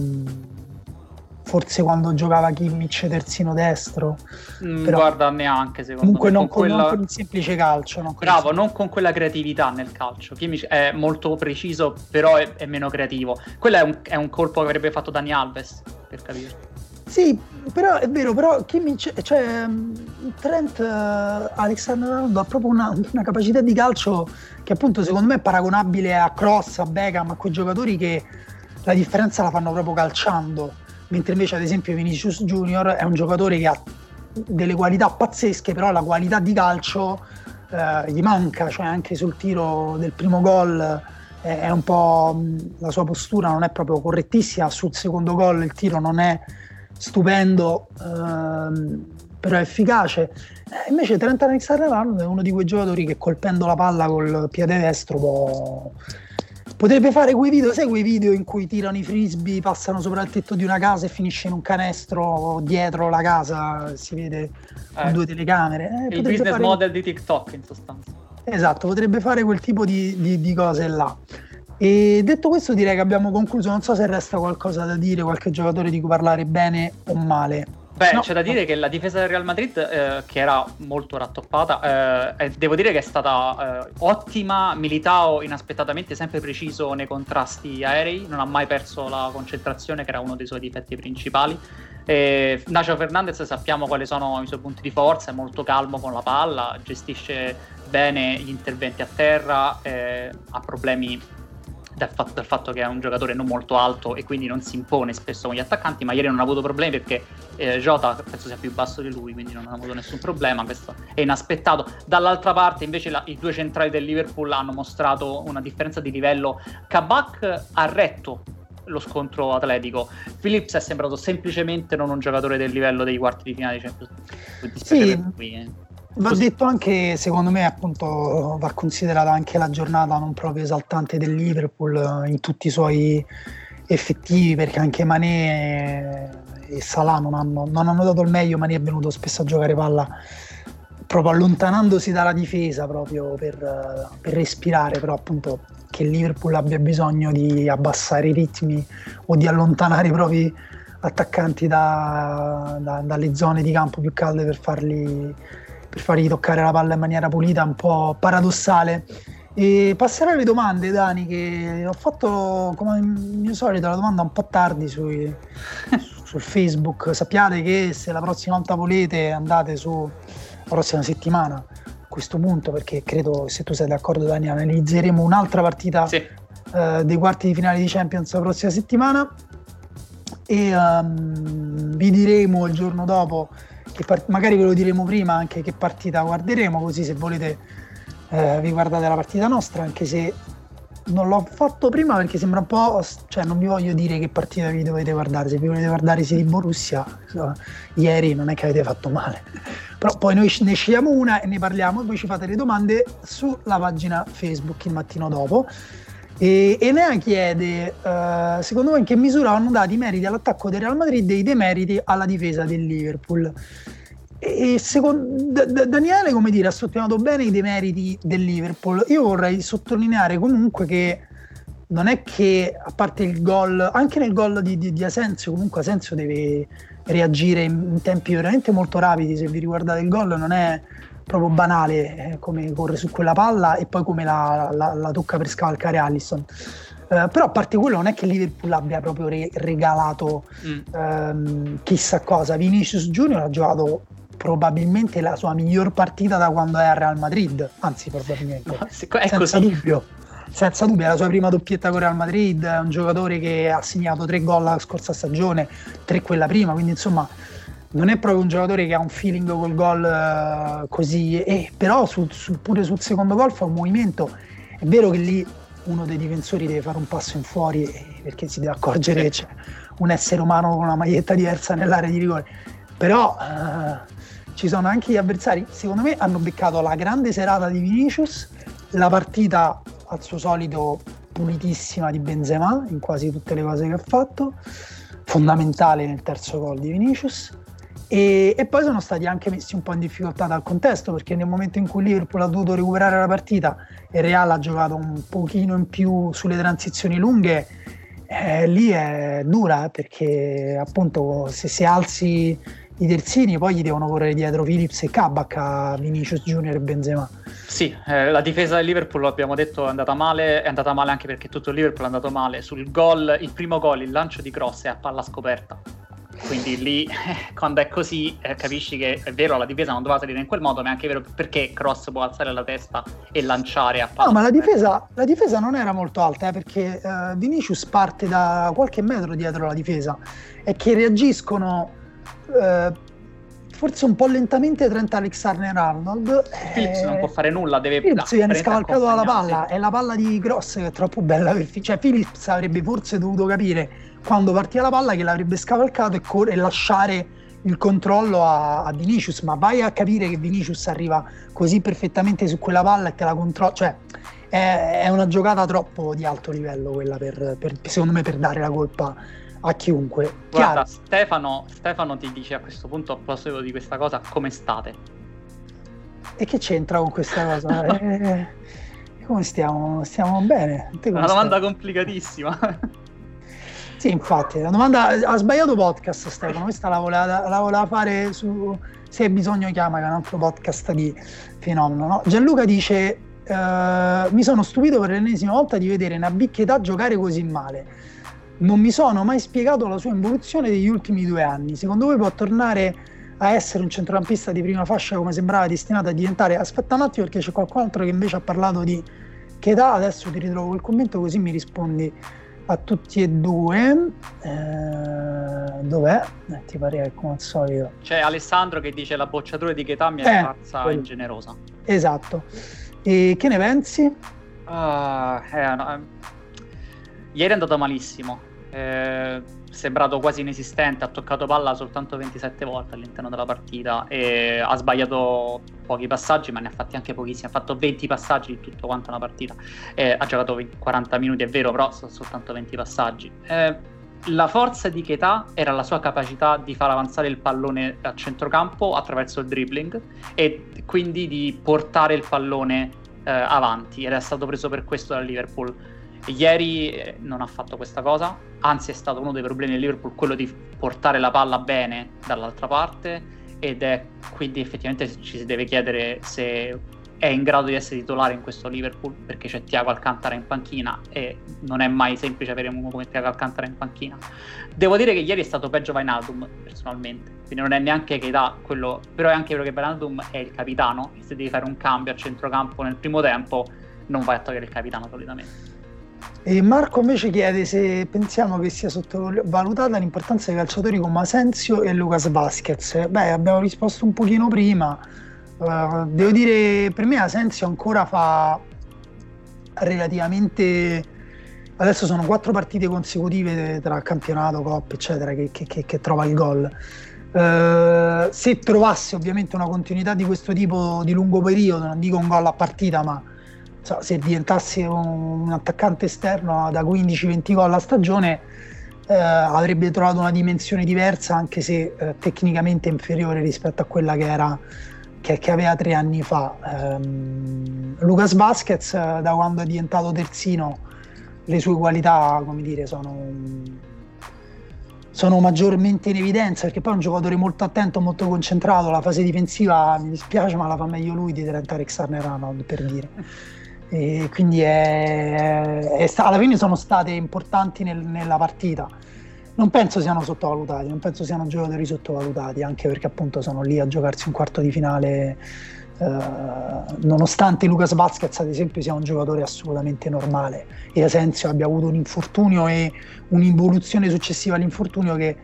forse quando giocava Kimmich terzino destro. Mm, però guarda, neanche secondo comunque me. Non con, quella... non con il semplice calcio. Non Bravo, non con quella creatività nel calcio. Kimmich è molto preciso, però è, è meno creativo. Quello è un, è un, colpo che avrebbe fatto Dani Alves, per capire. Sì, però è vero, però Kimmich, cioè Trent uh, Alexander Arnold ha proprio una, una, capacità di calcio che appunto secondo me è paragonabile a Cross, a Beckham, a quei giocatori che la differenza la fanno proprio calciando. Mentre invece ad esempio Vinicius Junior è un giocatore che ha delle qualità pazzesche, però la qualità di calcio eh, gli manca, cioè anche sul tiro del primo gol eh, è un po' la sua postura non è proprio correttissima, sul secondo gol il tiro non è stupendo, ehm, però efficace. Eh, invece Trent Alexander-Arnold è uno di quei giocatori che colpendo la palla col piede destro può Potrebbe fare quei video, sai quei video in cui tirano i frisbee, passano sopra il tetto di una casa e finisce in un canestro dietro la casa, si vede con eh. due telecamere. Eh, il business fare... model di TikTok in sostanza. Esatto, potrebbe fare quel tipo di, di, di cose là. E detto questo direi che abbiamo concluso, non so se resta qualcosa da dire, qualche giocatore di cui parlare bene o male. Beh, no. c'è da dire che la difesa del Real Madrid, eh, che era molto rattoppata, eh, devo dire che è stata eh, ottima. Militao, inaspettatamente, sempre preciso nei contrasti aerei, non ha mai perso la concentrazione, che era uno dei suoi difetti principali. E Nacio Fernandez sappiamo quali sono i suoi punti di forza, è molto calmo con la palla, gestisce bene gli interventi a terra, eh, ha problemi dal fatto, dal fatto, che è un giocatore non molto alto e quindi non si impone spesso con gli attaccanti, ma ieri non ha avuto problemi perché eh, Jota penso sia più basso di lui, quindi non ha avuto nessun problema, questo è inaspettato. Dall'altra parte invece la, i due centrali del Liverpool hanno mostrato una differenza di livello. Kabak ha retto lo scontro atletico. Phillips è sembrato semplicemente non un giocatore del livello dei quarti di finale League. Sì, qui, eh. Va detto anche, secondo me, appunto, va considerata anche la giornata non proprio esaltante del Liverpool in tutti i suoi effettivi, perché anche Mané e Salah non hanno, non hanno dato il meglio, Mané è venuto spesso a giocare palla proprio allontanandosi dalla difesa proprio per, per respirare, però appunto che il Liverpool abbia bisogno di abbassare i ritmi o di allontanare i propri attaccanti da, da, dalle zone di campo più calde per farli per fargli toccare la palla in maniera pulita, un po' paradossale. E passerò alle domande, Dani, che ho fatto come mio solito la domanda un po' tardi sui, sul Facebook. Sappiate che se la prossima volta volete andate su la prossima settimana a questo punto, perché credo, se tu sei d'accordo, Dani, analizzeremo un'altra partita sì. eh, dei quarti di finale di Champions la prossima settimana e um, vi diremo il giorno dopo part- magari ve lo diremo prima anche che partita guarderemo, così se volete eh, vi guardate la partita nostra, anche se non l'ho fatto prima perché sembra un po', cioè non vi voglio dire che partita vi dovete guardare, se vi volete guardare City Borussia, so, ieri non è che avete fatto male, però poi noi ne scegliamo una e ne parliamo e voi ci fate le domande sulla pagina Facebook il mattino dopo. E Enea chiede, uh, secondo voi in che misura hanno dato i meriti all'attacco del Real Madrid e i demeriti alla difesa del Liverpool? E secondo D- Daniele, come dire, ha sottolineato bene i demeriti del Liverpool. Io vorrei sottolineare comunque che non è che, a parte il gol, anche nel gol di, di, di Asensio, comunque Asensio deve reagire in, in, tempi veramente molto rapidi. Se vi riguardate il gol, non è proprio banale eh, come corre su quella palla e poi come la, la, la tocca per scavalcare Allison. Uh, però a parte quello non è che Liverpool abbia proprio re- regalato mm. um, chissà cosa. Vinicius Junior ha giocato probabilmente la sua miglior partita da quando è a Real Madrid, anzi probabilmente, no, senza così. dubbio. Senza dubbio, è la sua prima doppietta con Real Madrid, è un giocatore che ha segnato tre gol la scorsa stagione, tre quella prima, quindi insomma non è proprio un giocatore che ha un feeling col gol uh, così, eh, però sul, sul, pure sul secondo gol fa un movimento, è vero che lì uno dei difensori deve fare un passo in fuori eh, perché si deve accorgere che c'è un essere umano con una maglietta diversa nell'area di rigore, però uh, ci sono anche gli avversari, secondo me hanno beccato la grande serata di Vinicius, la partita al suo solito pulitissima di Benzema in quasi tutte le cose che ha fatto, fondamentale nel terzo gol di Vinicius e, e, poi sono stati anche messi un po' in difficoltà dal contesto perché nel momento in cui Liverpool ha dovuto recuperare la partita e Real ha giocato un pochino in più sulle transizioni lunghe, eh, lì è dura eh, perché appunto se si alzi i terzini poi gli devono correre dietro Philips e Kabak a Vinicius Junior e Benzema. Sì, eh, la difesa del Liverpool, abbiamo detto, è andata male, è andata male anche perché tutto il Liverpool è andato male. Sul gol, il primo gol, il lancio di cross è a palla scoperta quindi lì, quando è così, eh, capisci che è vero, la difesa non doveva salire in quel modo, ma è anche vero perché Cross può alzare la testa e lanciare a palla. No, ma la difesa, la difesa, non era molto alta, eh, perché eh, Vinicius parte da qualche metro dietro la difesa e che reagiscono eh, forse un po' lentamente Trent Alexander Arnold. Phillips non può fare nulla, deve Phillips viene scavalcato dalla palla, è la palla di Cross che è troppo bella per cioè Phillips avrebbe forse dovuto capire quando partiva la palla che l'avrebbe scavalcato e, cor- e lasciare il controllo a-, a, Vinicius, ma vai a capire che Vinicius arriva così perfettamente su quella palla e te la controlla, cioè è, è, una giocata troppo di alto livello quella per, per, secondo me per dare la colpa a chiunque. Guarda, Stefano, Stefano ti dice a questo punto a proposito di questa cosa come state? E che c'entra con questa cosa? eh, come stiamo? Stiamo bene? Una domanda complicatissima. Sì, infatti, la domanda ha sbagliato podcast Stefano, questa la voleva, la voleva fare su Se hai bisogno chiama, che è un altro podcast di fenomeno. No? Gianluca dice uh, mi sono stupito per l'ennesima volta di vedere Nabicchietà giocare così male. Non mi sono mai spiegato la sua involuzione degli ultimi due anni. Secondo voi può tornare a essere un centrocampista di prima fascia come sembrava destinato a diventare? Aspetta un attimo perché c'è qualcun altro che invece ha parlato di che età, adesso ti ritrovo quel commento così mi rispondi a tutti e due. Eh, dov'è? Eh, ti pare come al solito. C'è Alessandro che dice la bocciatura di Chetà mi è eh, ingenerosa. Esatto. E che ne pensi? Uh, eh, no, ieri è andato malissimo. Eh, sembrato quasi inesistente, ha toccato palla soltanto 27 volte all'interno della partita e ha sbagliato pochi passaggi, ma ne ha fatti anche pochissimi. Ha fatto 20 passaggi in tutto quanto una partita. Eh, ha giocato 20, 40 minuti, è vero, però sono soltanto 20 passaggi. Eh, la forza di Ketà era la sua capacità di far avanzare il pallone a centrocampo attraverso il dribbling e quindi di portare il pallone eh, avanti. Ed è stato preso per questo dal Liverpool Ieri eh, non ha fatto questa cosa, anzi è stato uno dei problemi del Liverpool quello di portare la palla bene dall'altra parte ed è quindi effettivamente ci si deve chiedere se è in grado di essere titolare in questo Liverpool perché c'è Tiago Alcantara in panchina e non è mai semplice avere uno come Tiago Alcantara in panchina. Devo dire che ieri è stato peggio Vainaldum personalmente, quindi non è neanche che dà quello, però è anche vero che Vainaldum è il capitano e se devi fare un cambio a centrocampo nel primo tempo non vai a togliere il capitano solitamente. E Marco invece chiede se pensiamo che sia sottovalutata l'importanza dei calciatori come Asensio e Lucas Vasquez. Beh, abbiamo risposto un pochino prima. Uh, devo dire, per me Asensio ancora fa relativamente... Adesso sono quattro partite consecutive tra campionato, coppa, eccetera, che, che, che, che trova il gol. Uh, se trovasse ovviamente una continuità di questo tipo di lungo periodo, non dico un gol a partita, ma so, se diventasse un, un, attaccante esterno da 15-20 gol a stagione eh, avrebbe trovato una dimensione diversa anche se eh, tecnicamente inferiore rispetto a quella che era che, che aveva tre anni fa um, Lucas Vasquez eh, da quando è diventato terzino le sue qualità come dire sono sono maggiormente in evidenza perché poi è un giocatore molto attento, molto concentrato. La fase difensiva mi dispiace, ma la fa meglio lui di Trent Alexander-Arnold per dire. E quindi è, è, alla fine sono state importanti nel, nella partita. Non penso siano sottovalutati, non penso siano giocatori sottovalutati, anche perché appunto sono lì a giocarsi un quarto di finale Uh, nonostante Lucas Vazquez ad esempio sia un giocatore assolutamente normale. E Asensio abbia avuto un infortunio e un'involuzione successiva all'infortunio che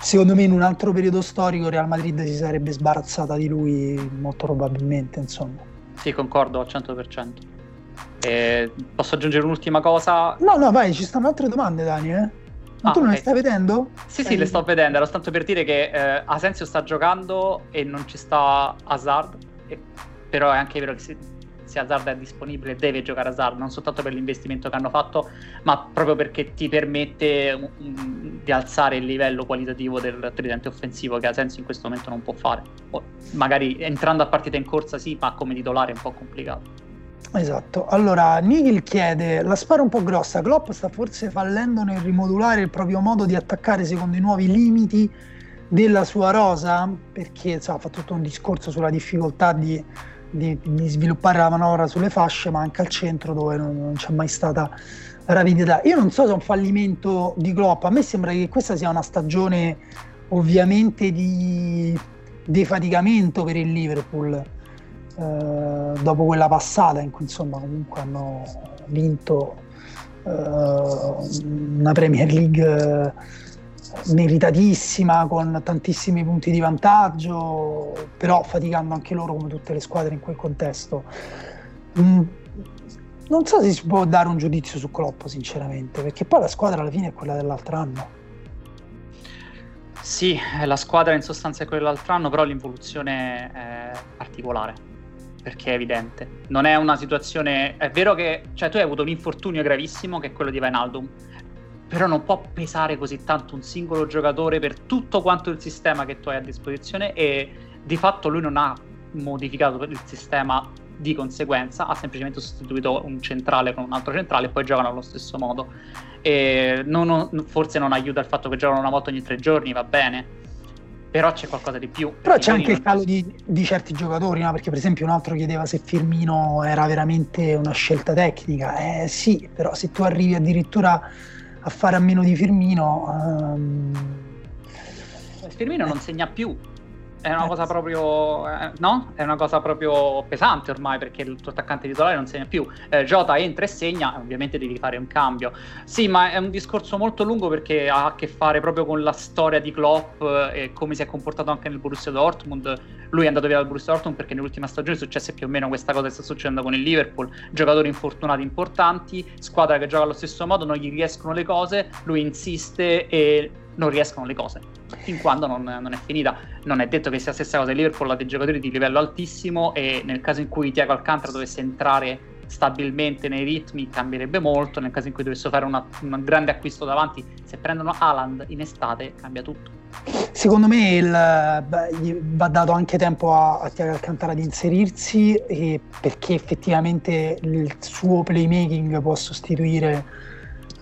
secondo me in un altro periodo storico Real Madrid si sarebbe sbarazzata di lui molto probabilmente insomma. Sì concordo al 100% e posso aggiungere un'ultima cosa? no no vai ci stanno altre domande Dani eh? Ma ah, tu non okay. le stai vedendo? Sì, sì, le sto vedendo. Era tanto per dire che eh, Asensio sta giocando e non ci sta Hazard però è anche vero che se, se Hazard è disponibile deve giocare Hazard, non soltanto per l'investimento che hanno fatto, ma proprio perché ti permette um, di alzare il livello qualitativo del tridente offensivo che ha senso in questo momento non può fare. O magari entrando a partita in corsa sì, ma come titolare è un po' complicato. Esatto, allora Nigel chiede, la spara un po' grossa, Klopp sta forse fallendo nel rimodulare il proprio modo di attaccare secondo i nuovi limiti della sua rosa, perché insomma, fatto tutto un discorso sulla difficoltà di, di, di, sviluppare la manovra sulle fasce, ma anche al centro dove non, non c'è mai stata rapidità. Io non so se è un fallimento di Klopp, a me sembra che questa sia una stagione ovviamente di defaticamento per il Liverpool. Eh, dopo quella passata in cui insomma comunque hanno vinto eh, una Premier League meritatissima con tantissimi punti di vantaggio, però faticando anche loro come tutte le squadre in quel contesto. Mm, non so se si può dare un giudizio su Klopp, sinceramente, perché poi la squadra alla fine è quella dell'altro anno. Sì, la squadra in sostanza è quella dell'altro anno, però l'involuzione è particolare, perché è evidente. Non è una situazione... È vero che... Cioè, tu hai avuto un infortunio gravissimo, che è quello di Vainaldum, però non può pesare così tanto un singolo giocatore per tutto quanto il sistema che tu hai a disposizione e di fatto lui non ha modificato il sistema di conseguenza, ha semplicemente sostituito un centrale con un altro centrale e poi giocano allo stesso modo. Non, forse non aiuta il fatto che giocano una volta ogni tre giorni, va bene, però c'è qualcosa di più. Però c'è anche il calo di, di, certi giocatori, no? perché per esempio un altro chiedeva se Firmino era veramente una scelta tecnica. Eh sì, però se tu arrivi addirittura a fare a meno di Firmino. Um... Firmino non segna più, è una cosa proprio eh, no? È una cosa proprio pesante ormai perché il tuo attaccante titolare non segna più. Eh, Jota entra e segna, ovviamente devi fare un cambio. Sì, ma è un discorso molto lungo perché ha a che fare proprio con la storia di Klopp eh, e come si è comportato anche nel Borussia Dortmund. Lui è andato via dal Borussia Dortmund perché nell'ultima stagione è successa più o meno questa cosa che sta succedendo con il Liverpool. Giocatori infortunati importanti, squadra che gioca allo stesso modo, non gli riescono le cose, lui insiste e non riescono le cose fin quando non, non, è finita. Non è detto che sia la stessa cosa. Il Liverpool ha dei giocatori di livello altissimo e nel caso in cui Thiago Alcantara dovesse entrare stabilmente nei ritmi cambierebbe molto. Nel caso in cui dovesse fare una, un grande acquisto davanti, se prendono Haaland in estate cambia tutto. Secondo me il, beh, va dato anche tempo a, a Thiago Alcantara di inserirsi perché effettivamente il suo playmaking può sostituire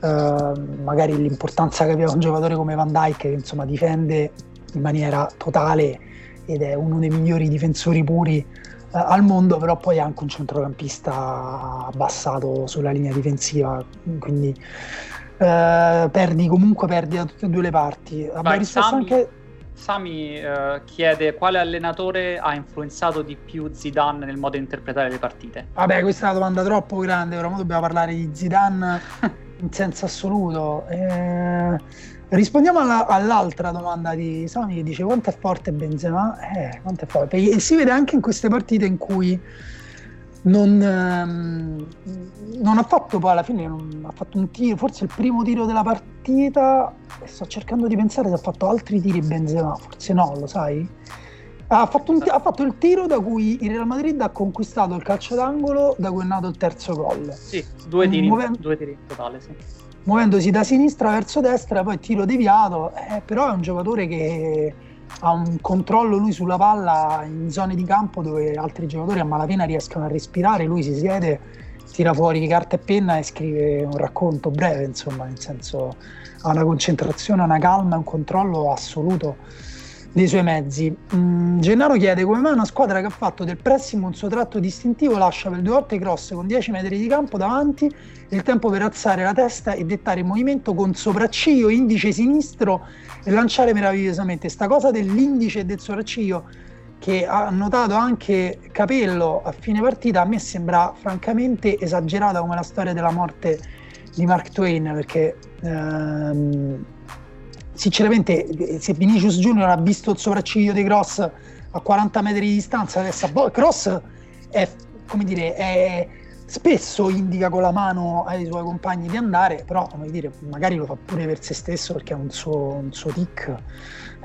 Ehm, magari l'importanza che aveva un giocatore come Van Dyke che insomma difende in maniera totale ed è uno dei migliori difensori puri uh, al mondo, però poi è anche un centrocampista abbassato sulla linea difensiva, quindi uh, perdi comunque perdi da tutte e due le parti. Abbiamo risposto anche Sami uh, chiede quale allenatore ha influenzato di più Zidane nel modo di interpretare le partite. Vabbè, questa è una domanda troppo grande, ora dobbiamo parlare di Zidane in senso assoluto. Eh, rispondiamo alla, all'altra domanda di Sony che dice quanto è forte Benzema? Eh, quanto è forte? E si vede anche in queste partite in cui non, ehm, non ha fatto poi alla fine ha fatto un tiro, forse il primo tiro della partita. Sto cercando di pensare se ha fatto altri tiri Benzema, forse no, lo sai? Ha fatto, un, ha fatto, il tiro da cui il Real Madrid ha conquistato il calcio d'angolo da cui è nato il terzo gol. Sì, due tiri, Muovendo, due tiri in totale, sì. Muovendosi da sinistra verso destra, poi tiro deviato, eh, però è un giocatore che ha un controllo lui sulla palla in zone di campo dove altri giocatori a malapena riescono a respirare, lui si siede tira fuori carta e penna e scrive un racconto breve, insomma, nel senso ha una concentrazione, una calma, un controllo assoluto dei suoi mezzi. Mm, Gennaro chiede come mai una squadra che ha fatto del pressing un suo tratto distintivo lascia per due volte cross con 10 metri di campo davanti il tempo per alzare la testa e dettare il movimento con sopracciglio, indice sinistro e lanciare meravigliosamente. Sta cosa dell'indice e del sopracciglio che ha notato anche Capello a fine partita a me sembra francamente esagerata come la storia della morte di Mark Twain perché ehm, sinceramente se Vinicius Junior ha visto il sopracciglio di Cross a 40 metri di distanza adesso Cross è come dire è, spesso indica con la mano ai suoi compagni di andare però come dire magari lo fa pure per se stesso perché è un suo, un suo tic.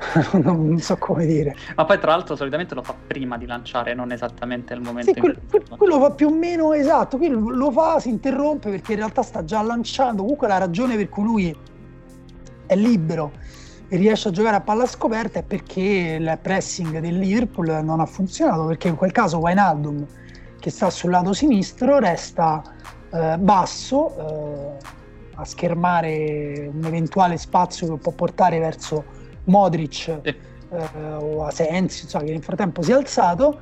Non so come dire. Ma poi tra l'altro solitamente lo fa prima di lanciare non esattamente al momento sì, quel, quel, quello fa più o meno esatto qui lo fa si interrompe perché in realtà sta già lanciando. Comunque la ragione per cui lui è libero e riesce a giocare a palla scoperta è perché il pressing del Liverpool non ha funzionato perché in quel caso Wijnaldum che sta sul lato sinistro resta eh, basso eh, a schermare un eventuale spazio che può portare verso Modric eh, o Asensio insomma, che nel frattempo si è alzato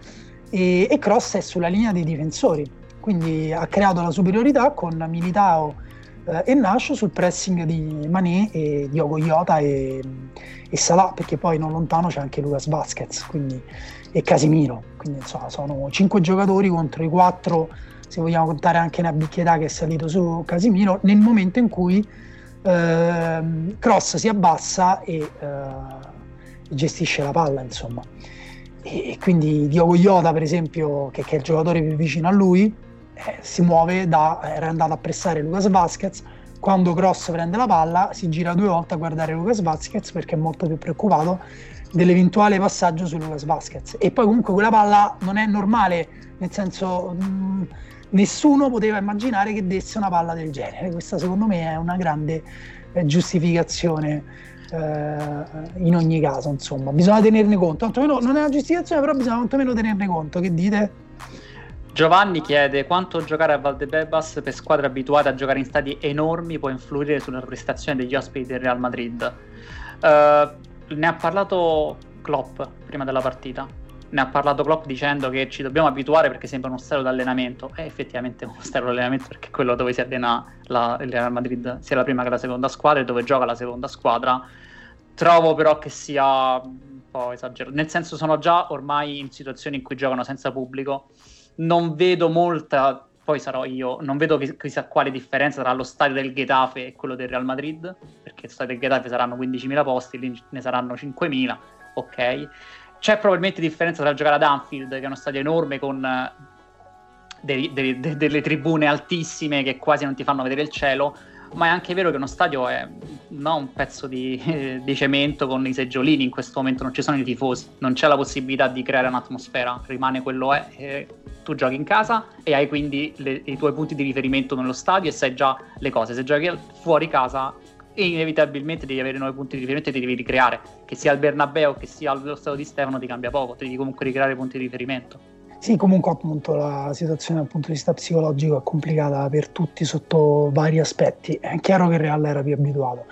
e, e Cross è sulla linea dei difensori. Quindi ha creato la superiorità con Militao eh, e nasce sul pressing di Mané e Diogo Iota e, e Salah perché poi non lontano c'è anche Lucas Vasquez quindi, e Casimiro quindi insomma sono cinque giocatori contro i quattro se vogliamo contare anche una bicchietà che è salito su Casimiro nel momento in cui eh, Cross si abbassa e eh, gestisce la palla insomma. E quindi Diogo Iota per esempio che, che, è il giocatore più vicino a lui eh, si muove da era andato a pressare Lucas Vasquez quando Cross prende la palla si gira due volte a guardare Lucas Vasquez perché è molto più preoccupato dell'eventuale passaggio su Lucas Vasquez e poi comunque quella palla non è normale nel senso mh, mm, nessuno poteva immaginare che desse una palla del genere. Questa secondo me è una grande eh, giustificazione eh, in ogni caso insomma. Bisogna tenerne conto. Non è una giustificazione però bisogna quantomeno tenerne conto. Che dite? Giovanni chiede quanto giocare a Valdebebas per squadre abituate a giocare in stadi enormi può influire sulla prestazione degli ospiti del Real Madrid. Uh, ne ha parlato Klopp prima della partita. Ne ha parlato Klopp dicendo che ci dobbiamo abituare perché sembra uno stadio d'allenamento. È effettivamente uno stadio d'allenamento perché è quello dove si allena la, il Real Madrid, sia la prima che la seconda squadra e dove gioca la seconda squadra. Trovo però che sia un po' esagerato. Nel senso, sono già ormai in situazioni in cui giocano senza pubblico non vedo molta, poi sarò io, non vedo chissà quale differenza tra lo stadio del Getafe e quello del Real Madrid, perché il stadio del Getafe saranno 15.000 posti, lì ne saranno 5.000, ok? C'è probabilmente differenza tra giocare ad Anfield, che è uno stadio enorme con eh, dei, dei, de, delle tribune altissime che quasi non ti fanno vedere il cielo, ma è anche vero che uno stadio è no, un pezzo di, eh, di, cemento con i seggiolini, in questo momento non ci sono i tifosi, non c'è la possibilità di creare un'atmosfera, rimane quello è, e tu giochi in casa e hai quindi le, i tuoi punti di riferimento nello stadio e sai già le cose, se giochi fuori casa inevitabilmente devi avere nuovi punti di riferimento e ti devi ricreare, che sia al Bernabeu che sia allo stadio di Stefano ti cambia poco, devi comunque ricreare punti di riferimento. Sì, comunque appunto la situazione dal punto di vista psicologico è complicata per tutti sotto vari aspetti. È chiaro che il Real era più abituato.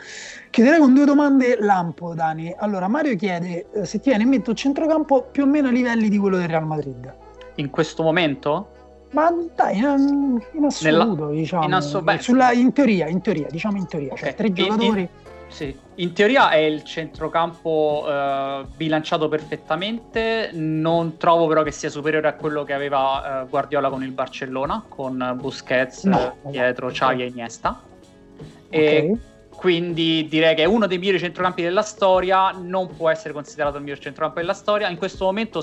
Chiuderei con due domande lampo, Dani. Allora, Mario chiede eh, se ti viene in mente un centrocampo più o meno a livelli di quello del Real Madrid. In questo momento? Ma dai, in, in assoluto, Nella, diciamo. In, asso- beh, Sulla, in, teoria, in teoria, diciamo in teoria. Cioè, okay. Cioè, tre giocatori... In, sì, in teoria è il centrocampo uh, bilanciato perfettamente, non trovo però che sia superiore a quello che aveva uh, Guardiola con il Barcellona, con Busquets no, dietro, okay. Xavi e Iniesta. E okay. quindi direi che è uno dei migliori centrocampi della storia, non può essere considerato il miglior centrocampo della storia. In questo momento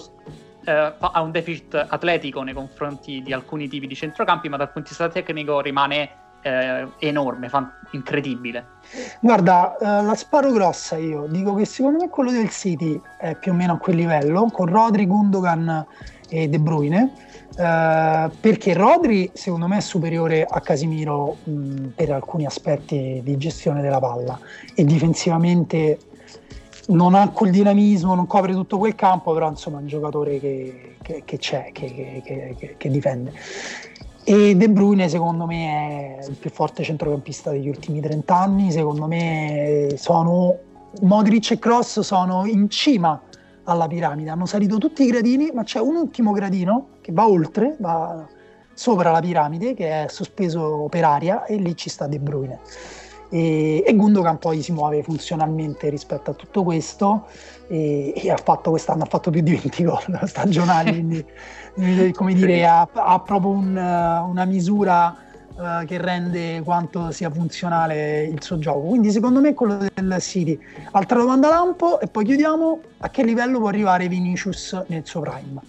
uh, ha un deficit atletico nei confronti di alcuni tipi di centrocampi, ma dal punto di vista tecnico rimane eh, enorme, fan- incredibile. Guarda, eh, la sparo grossa io, dico che secondo me quello del City è più o meno a quel livello, con Rodri, Gundogan e De Bruyne, eh, perché Rodri secondo me è superiore a Casimiro mh, per alcuni aspetti di gestione della palla e difensivamente non ha quel dinamismo, non copre tutto quel campo, però insomma è un giocatore che, che, che c'è, che, che difende. E De Bruyne secondo me è il più forte centrocampista degli ultimi 30 anni, secondo me sono Modric e Cross sono in cima alla piramide, hanno salito tutti i gradini, ma c'è un ultimo gradino che va oltre, va sopra la piramide che è sospeso per aria e lì ci sta De Bruyne. E, e Gundogan poi si muove funzionalmente rispetto a tutto questo e, e ha fatto quest'anno ha fatto più di 20 gol stagionali, come dire, ha, ha proprio un, una misura uh, che rende quanto sia funzionale il suo gioco. Quindi secondo me è quello del City. Altra domanda lampo e poi chiudiamo, a che livello può arrivare Vinicius nel suo prime?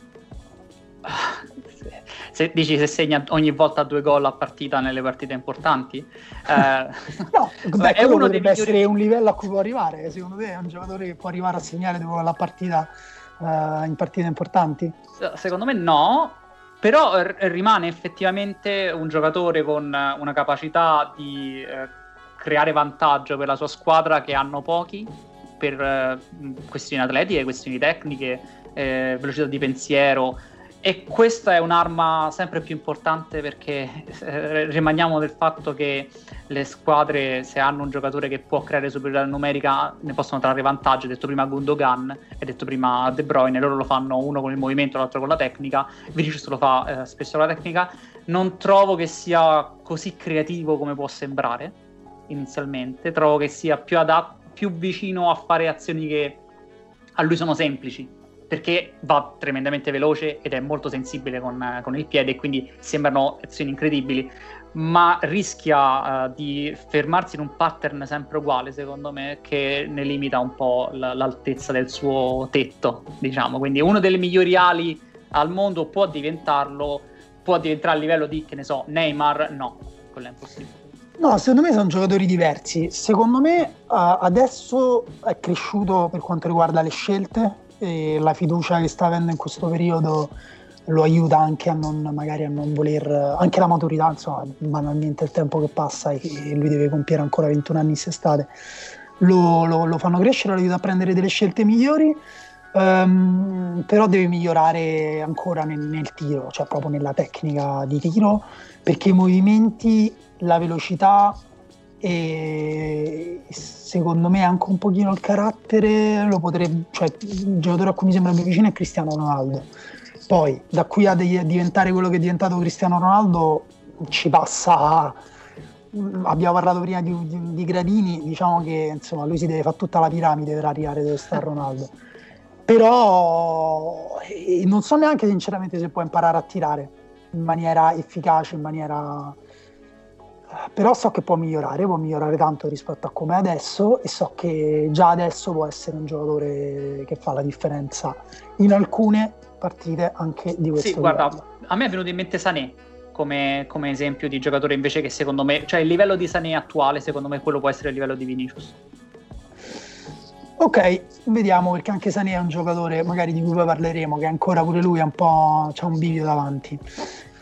se, dici se segna ogni volta due gol a partita nelle partite importanti? Eh, no, beh, è uno deve migliori... essere un livello a cui può arrivare. Secondo te è un giocatore che può arrivare a segnare due gol a partita uh, in partite importanti? Secondo me no, però r- rimane effettivamente un giocatore con una capacità di eh, creare vantaggio per la sua squadra che hanno pochi per eh, questioni atletiche, questioni tecniche, eh, velocità di pensiero e questa è un'arma sempre più importante perché eh, rimaniamo del fatto che le squadre, se hanno un giocatore che può creare superiorità numerica, ne possono trarre vantaggio. Hai detto prima Gundogan, hai detto prima De Bruyne, loro lo fanno uno con il movimento, l'altro con la tecnica. Vinicius lo fa eh, spesso con la tecnica. Non trovo che sia così creativo come può sembrare inizialmente. Trovo che sia più adatto, più vicino a fare azioni che a lui sono semplici perché va tremendamente veloce ed è molto sensibile con, con il piede quindi sembrano azioni incredibili ma rischia uh, di fermarsi in un pattern sempre uguale secondo me che ne limita un po' l- l'altezza del suo tetto diciamo. Quindi uno delle migliori ali al mondo può diventarlo può diventare a livello di che ne so Neymar? No quello è impossibile. No, secondo me sono giocatori diversi. Secondo me uh, adesso è cresciuto per quanto riguarda le scelte, e la fiducia che sta avendo in questo periodo lo aiuta anche a non, magari a non voler, anche la maturità, insomma, banalmente il tempo che passa e lui deve compiere ancora 21 anni quest'estate, lo, lo, lo fanno crescere, lo aiuta a prendere delle scelte migliori, um, però deve migliorare ancora nel, nel tiro, cioè proprio nella tecnica di tiro, perché i movimenti, la velocità e secondo me anche un pochino il carattere lo potrebbe, cioè il giocatore a cui mi sembra più vicino è Cristiano Ronaldo. Poi da qui a diventare quello che è diventato Cristiano Ronaldo ci passa abbiamo parlato prima di, di, di, gradini, diciamo che insomma lui si deve fare tutta la piramide per arrivare dove sta Ronaldo. Però eh, non so neanche sinceramente se può imparare a tirare in maniera efficace, in maniera però so che può migliorare, può migliorare tanto rispetto a come è adesso e so che già adesso può essere un giocatore che fa la differenza in alcune partite anche di questo Sì, guarda, a me è venuto in mente Sané come, come, esempio di giocatore invece che secondo me, cioè il livello di Sané attuale secondo me quello può essere il livello di Vinicius. Ok, vediamo perché anche Sané è un giocatore magari di cui poi parleremo, che ancora pure lui ha un po' c'ha un bivio davanti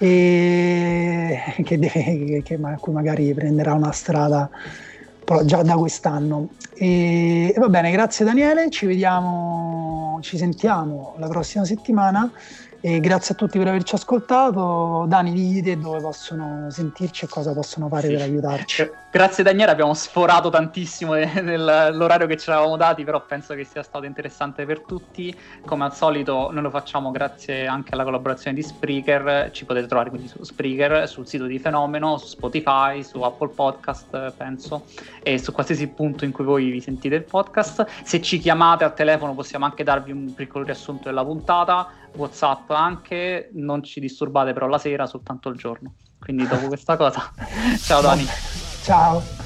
e che, deve, che, a cui magari prenderà una strada già da quest'anno. E, e va bene, grazie Daniele, ci vediamo, ci sentiamo la prossima settimana e grazie a tutti per averci ascoltato. Dani, digli te dove possono sentirci e cosa possono fare sì. per aiutarci. Grazie Daniele, abbiamo sforato tantissimo nell'orario che ci eravamo dati, però penso che sia stato interessante per tutti. Come al solito noi lo facciamo grazie anche alla collaborazione di Spreaker, ci potete trovare quindi su Spreaker, sul sito di Fenomeno, su Spotify, su Apple Podcast, penso, e su qualsiasi punto in cui voi vi sentite il podcast. Se ci chiamate al telefono possiamo anche darvi un piccolo riassunto della puntata WhatsApp anche, non ci disturbate però la sera, soltanto il giorno. Quindi dopo questa cosa, ciao Dani. Ciao.